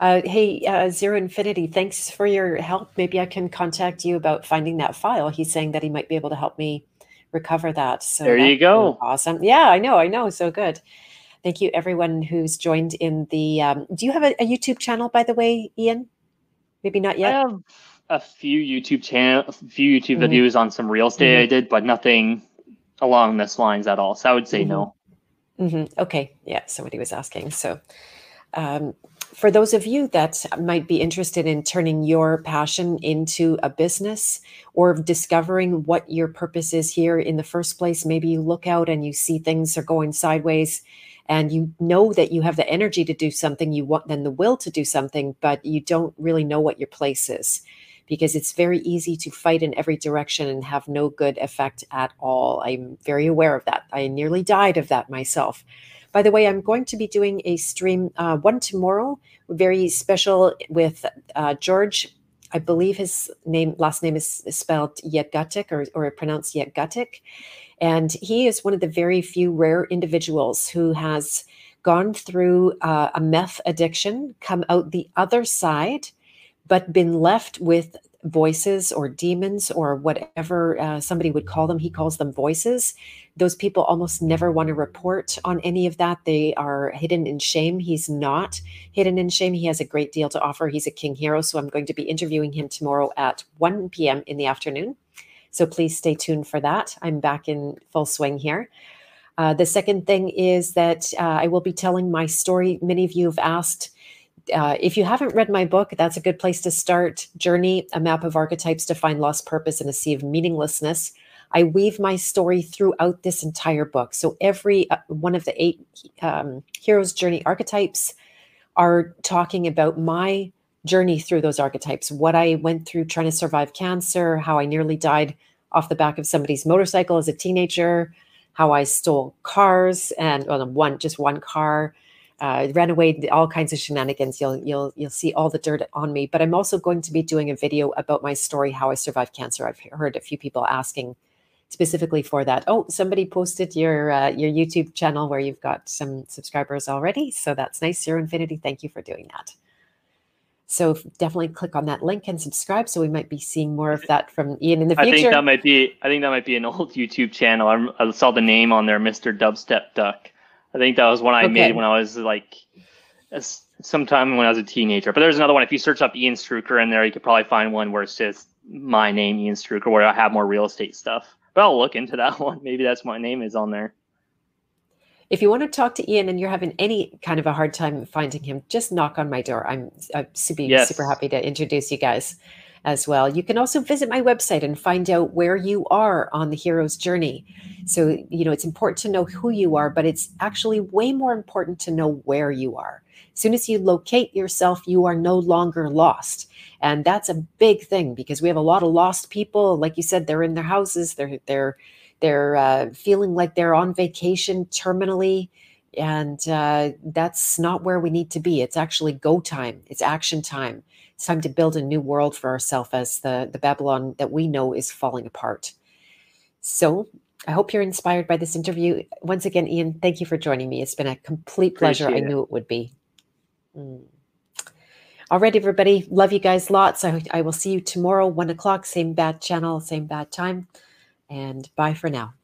Uh, hey, uh, Zero Infinity, thanks for your help. Maybe I can contact you about finding that file. He's saying that he might be able to help me recover that. So there you go. Awesome. Yeah, I know. I know. So good. Thank you, everyone who's joined in the. Um, do you have a, a, YouTube channel, by the way, Ian? Maybe not yet. A few YouTube channel, a few YouTube mm-hmm. videos on some real estate mm-hmm. I did, but nothing along this lines at all. So I would say mm-hmm. no. Mm-hmm. Okay. Yeah. Somebody was asking. So, um, for those of you that might be interested in turning your passion into a business or discovering what your purpose is here in the first place, maybe you look out and you see things are going sideways and you know that you have the energy to do something, you want then the will to do something, but you don't really know what your place is because it's very easy to fight in every direction and have no good effect at all. I'm very aware of that. I nearly died of that myself. By the way, I'm going to be doing a stream uh, one tomorrow, very special with uh, George. I believe his name, last name is spelled Yetgatik or, or pronounced Yetgatik. And he is one of the very few rare individuals who has gone through uh, a meth addiction, come out the other side, but been left with voices or demons or whatever uh, somebody would call them. He calls them voices. Those people almost never want to report on any of that. They are hidden in shame. He's not hidden in shame. He has a great deal to offer. He's a king hero. So I'm going to be interviewing him tomorrow at 1 p.m. in the afternoon. So please stay tuned for that. I'm back in full swing here. Uh, the second thing is that uh, I will be telling my story. Many of you have asked uh, if you haven't read my book, that's a good place to start. Journey, a map of archetypes to find lost purpose in a sea of meaninglessness. I weave my story throughout this entire book. So every uh, one of the eight um, hero's journey archetypes are talking about my journey through those archetypes, what I went through trying to survive cancer, how I nearly died off the back of somebody's motorcycle as a teenager, how I stole cars and well, one just one car, uh, ran away, all kinds of shenanigans. You'll you'll you'll see all the dirt on me. But I'm also going to be doing a video about my story, how I survived cancer. I've heard a few people asking specifically for that. Oh, somebody posted your uh, your YouTube channel where you've got some subscribers already, so that's nice. Zero Infinity, thank you for doing that. So definitely click on that link and subscribe. So we might be seeing more of that from Ian in the future. I think that might be. I think that might be an old [laughs] YouTube channel. I, I saw the name on there, Mr. Dubstep Duck. I think that was one I Okay. made when I was like, sometime when I was a teenager. But there's another one. If you search up Ian Streutker in there, you could probably find one where it's just my name, Ian Streutker, where I have more real estate stuff. But I'll look into that [laughs] one. Maybe that's my name is on there. If you want to talk to Ian and you're having any kind of a hard time finding him, just knock on my door. I'm, I'm super, Yes. super happy to introduce you guys as well. You can also visit my website and find out where you are on the hero's journey. So, you know, it's important to know who you are, but it's actually way more important to know where you are. As soon as you locate yourself, you are no longer lost. And that's a big thing because we have a lot of lost people. Like you said, they're in their houses, they're, they're, they're uh, feeling like they're on vacation terminally and uh, that's not where we need to be it's actually go time it's action time it's time to build a new world for ourselves as the, the babylon that we know is falling apart. So i hope you're inspired by this interview. Once again ian thank you for joining me. It's been a complete pleasure. I Appreciate it. knew it would be. Mm. all right everybody. Love you guys lots. I, I will see you tomorrow one o'clock same bad channel same bad time. And bye for now